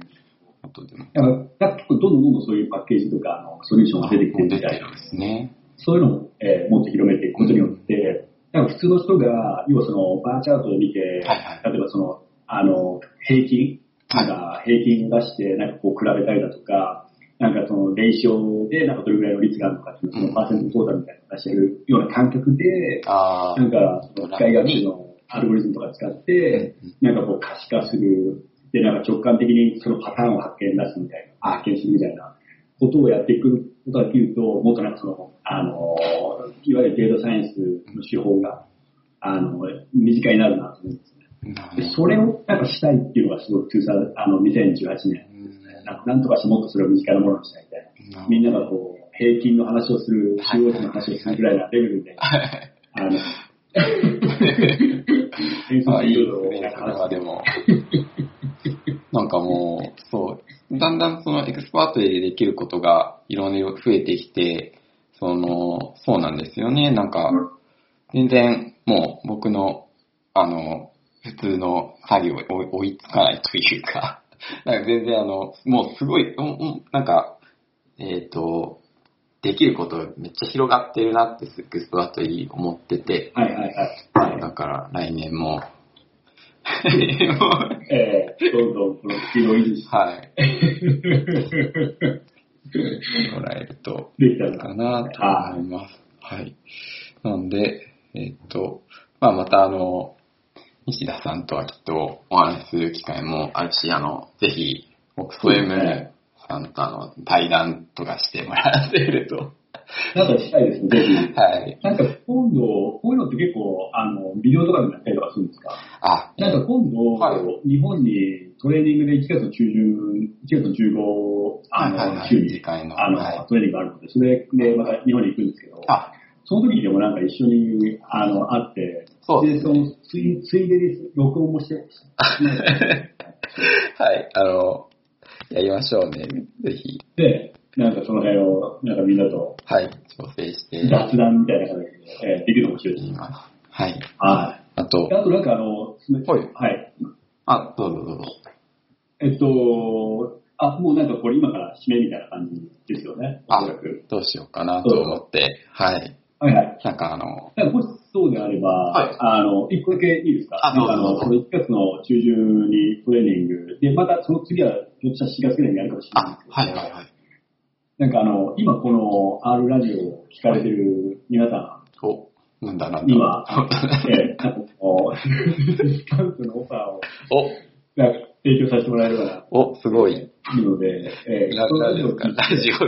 後でも。だから、結構どんどんどんどんそういうパッケージとか、あの、ソリューションが出てきてるみたいなですね。そういうのを、えーもっと広めていくことによって、なんか普通の人が、要はそのバーチャートを見て、はいはい例えばその、あの、平均、はいなんか平均を出して、なんかこう比べたりだとか、なんかそのレイショで、なんかどれぐらいの率があるのかっていう、そのパーセントトータルみたいなしてるような感覚で。なんか、機械学習のアルゴリズムとか使って、なんかこう可視化する。で、なんか直感的にそのパターンを発見出すみたいな、発見するみたいなことをやっていくことができると、もっとなんかその、あの、いわゆるデータサイエンスの手法が、あの、身近になるなと思うんですね。でそれをなんかしたいっていうのがすごく2000あの2018年、なんとかしてもっとそれを身近なものにしたいみたいな。みんながこう、平均の話をする、中央値の話をするぐらいなレベルで、あの、あいいですね、それはでも。なんかもう、そう、だんだんそのエクスパートでできることがいろいろ増えてきて、その、そうなんですよね。なんか、全然もう僕の、あの、普通の作業追い追いつかないというか、なんか全然あの、もうすごい、うんうんなんか、えっ、と、できることめっちゃ広がってるなってエクスパートに思ってて、はいはいはい。はい。だから来年も、*laughs* えー、どんどんこのスピードを維持して、はい、*laughs* もらえるとできたいいからなと思います。はい。なんで、えっと、まあまたあの、西田さんとはきっとお話しする機会もあるし、あの、ぜひ、オクソエムさんとあの、対談とかしてもらえると。なんかしたいですね、ぜひ。はい。なんか今度、こういうのって結構、あの、ビデオとかでもやったりとかするんですか？あ、なんか今度、はい。日本にトレーニングで1月の中旬、1月の15、あの、はいはいはい。週にあの、はい。トレーニングがあるので、それでまた日本に行くんですけど、あ、その時にでもなんか一緒に、あの、会って、そうですその、つい、ついでに録音もして、*laughs* はい、あの、やりましょうね。ぜひ。で、なんかその辺を、なんかみんなとはい、調整して雑談みたいな形で、えーできるの面白いですい。はい。はい。あと、あとなんかあの、はいはい。あ、どうぞどうぞ。えっと、あ、もうなんかこれ今から締めみたいな感じですよね。おあそらく。どうしようかなと思って、はい。はいはい。なんかあの、なんかもしそうであれば、はいあの、一個だけいいですか？あどうあの、その1月の中旬にトレーニング、で、またその次は、ひょっとしたら4月ぐらいにやるかもしれないんあですけ、ど、はいはいはい。なんかあの、今この R ラジオを聞かれてる皆さお、なんだなんん、だ。今、えー、なんかこう、スタンプのオファーをお、なんか提供させてもらえればな、お、すごい。いいので、えー、ラジオ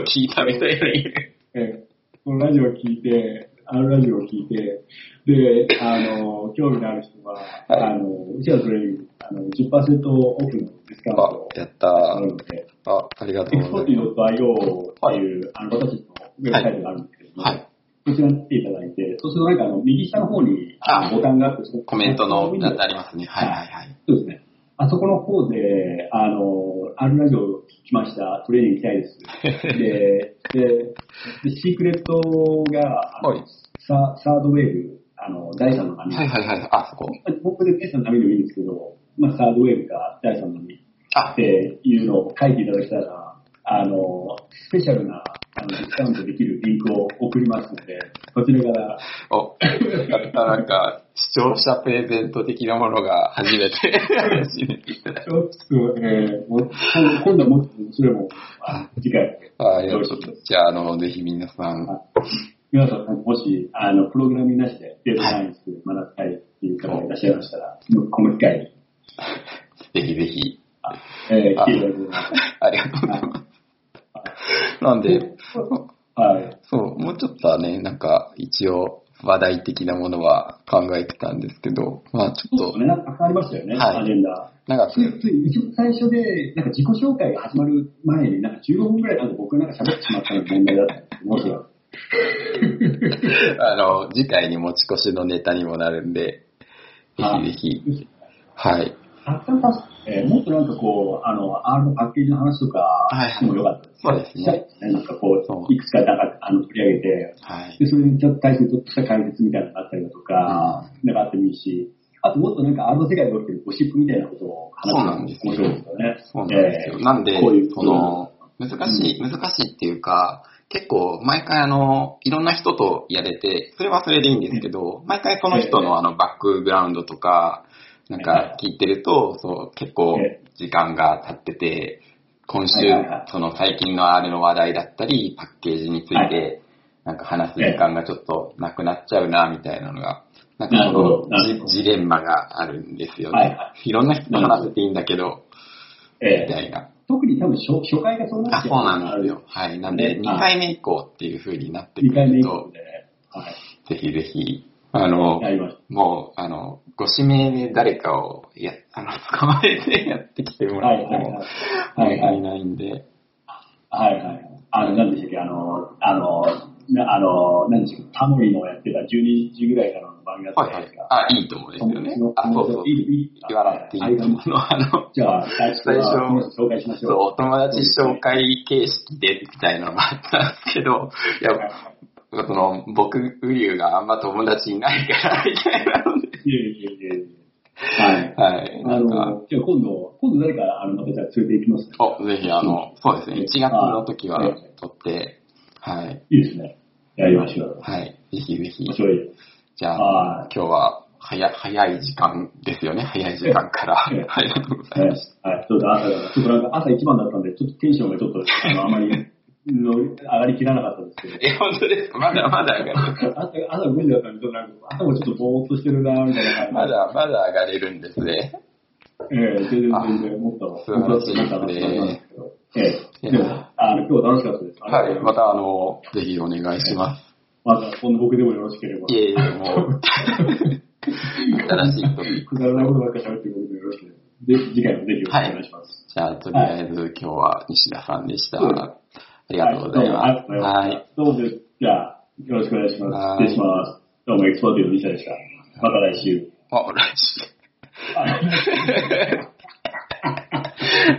聞いたみたいに。えーこのラジオを聞いて、あのラジオを聞いて、で、あの、興味のある人は、はいあの、うちらそれ、あの、10%オフのディスカウントあを、やったあ。ので、あ、ありがとエうございま .io っていう、あの、私たちのウェブサイトがあるんですけれども、はいそちらに来ていただいて、そうするとなんかあの、右下の方にあボタンがあって。コメントのウィンドウやつありますね。はいはいはい。そうですね。あそこの方で、あの、アルラジオ来ました、トレーニング行きたいです。*laughs* で、で、でシークレットが、はいササードウェーブ、あの、第三の波。はいはいはい。あ、そこ。僕で第三の波でもいいんですけど、まあ、サードウェーブか第三の波あっ、ていうのを書いていただけたら、あの、スペシャルなあのディスカウントできるリンクを送りますので、こちらから、お、やったなんか、視聴者プレゼント的なものが初めて、初めていただいちょっと、えー、もう今度はもっと、それも、あ次回、た。あ、ありがとう。じゃあ、あの、ぜひ皆さん、皆さん、もし、あの、プログラミングなしでデータサイエンス学びたいっていう方がいらっしゃいましたら、この機会に、*laughs* ぜひぜひ、あえー、来ていただければありがとうございます。なんで、はい。そう、もうちょっとはね、なんか、一応、話題的なものは考えてたんですけど、まあちょっとね、なんかたくさんありましたよね、はいアジェンダ。長く、つい、一番最初で、なんか自己紹介が始まる前に、なんか15分くらいなんか僕がなんか喋ってしまったのが問題だったんです。*laughs* あの、次回に持ち越しのネタにもなるんで、ぜひぜひ、はい。たくさんえーもっとなんかこう、あの、R のパッケージの話とかはいしてもよかったです。そうですね。なんかこそうう、いくつかなんかあの取り上げて、はい。で、それにちょっと対するちょっとした解説みたいなのがあったりだとか、なんかあってもいいし、あともっとなんか R の世界で起きてるゴシップみたいなことを話そうなんですよ面白いですよね。そうなんですよ。えーなんでこういう、その、難しい、難しいっていうか、結構、毎回あの、いろんな人とやれて、それはそれでいいんですけど、毎回その人のあの、バックグラウンドとか、なんか聞いてると、そう、結構え時間が経ってて、今週その最近の R の話題だったり、パッケージについはて、なんか話す時間がちょっとなくなっちゃうな、みたいなのが、なんかそなるほどのジジレンマがあるんですよね。はいろんな人と話せていいんだけど、ええみたいな。特に多分初初回がそうなあ、そうっちゃう。なんですよ。はい。なんで、ね2回目以降っていう風になってく2回目以ると。ぜひぜひ、あの、もう、あの、ご指名で誰かを、や、*laughs* あの、捕まえてやってきてもらっても、いはいはい。ないんで、はいはい。あの、何でしたっけ、あの、あの、なあの、何でしたっけ、タモリのやってた12時ぐらいからの番組だったはいはいじゃないですか。。あ、いいと思うんですよね。あ、そうそう。いい、いい。笑っていいと思うのは、あの、じゃあ、最初最初紹介しましょう。そう、お友達紹介形式でみたいなのがあったんですけど、いや、その、僕、ウリュウがあんま友達いないから、みたいなので。いえい。はい。はい。あなんか、の、じゃあ今度、今度誰か、あの、またじゃあ連れて行きますね。お、ぜひあの、そうですね、1月の時はあ撮って、はい。いいですね。やりましょう。はい。ぜひぜひ面。白い。じゃはあ、今日は、早、早い時間ですよね。早い時間から。ええありがとうございねます。はい。ちょっと朝、朝一番だったんで、ちょっとテンションがちょっと、あの、あまり、の上がりきらなかったんですけど。え、本当ですか？まだまだ上がる。*laughs* 朝、朝5時だったんで、ちょっとなんか、朝もちょっとぼーっとしてるな、みたいな感じで。まだ、まだ上がれるんですね。ええ全然全然、もっと、素晴らしいですね。ええいやでも、あの、今日は楽しかったです。はい。また、あの、ぜひお願いします。また、今度僕でもよろしければ。いえいえ、もう、新しいトピックくだらないことばっかり喋って僕でもよろしければ。で、次回もぜひお願いします。じゃあ、とりあえず今日は西田さんでした。そうですありがとうございます。はい。どうも、じゃあ、よろしくお願いします。失礼します。どうも、エクスポーティブの西田でした。また来週。あ、来週。*laughs*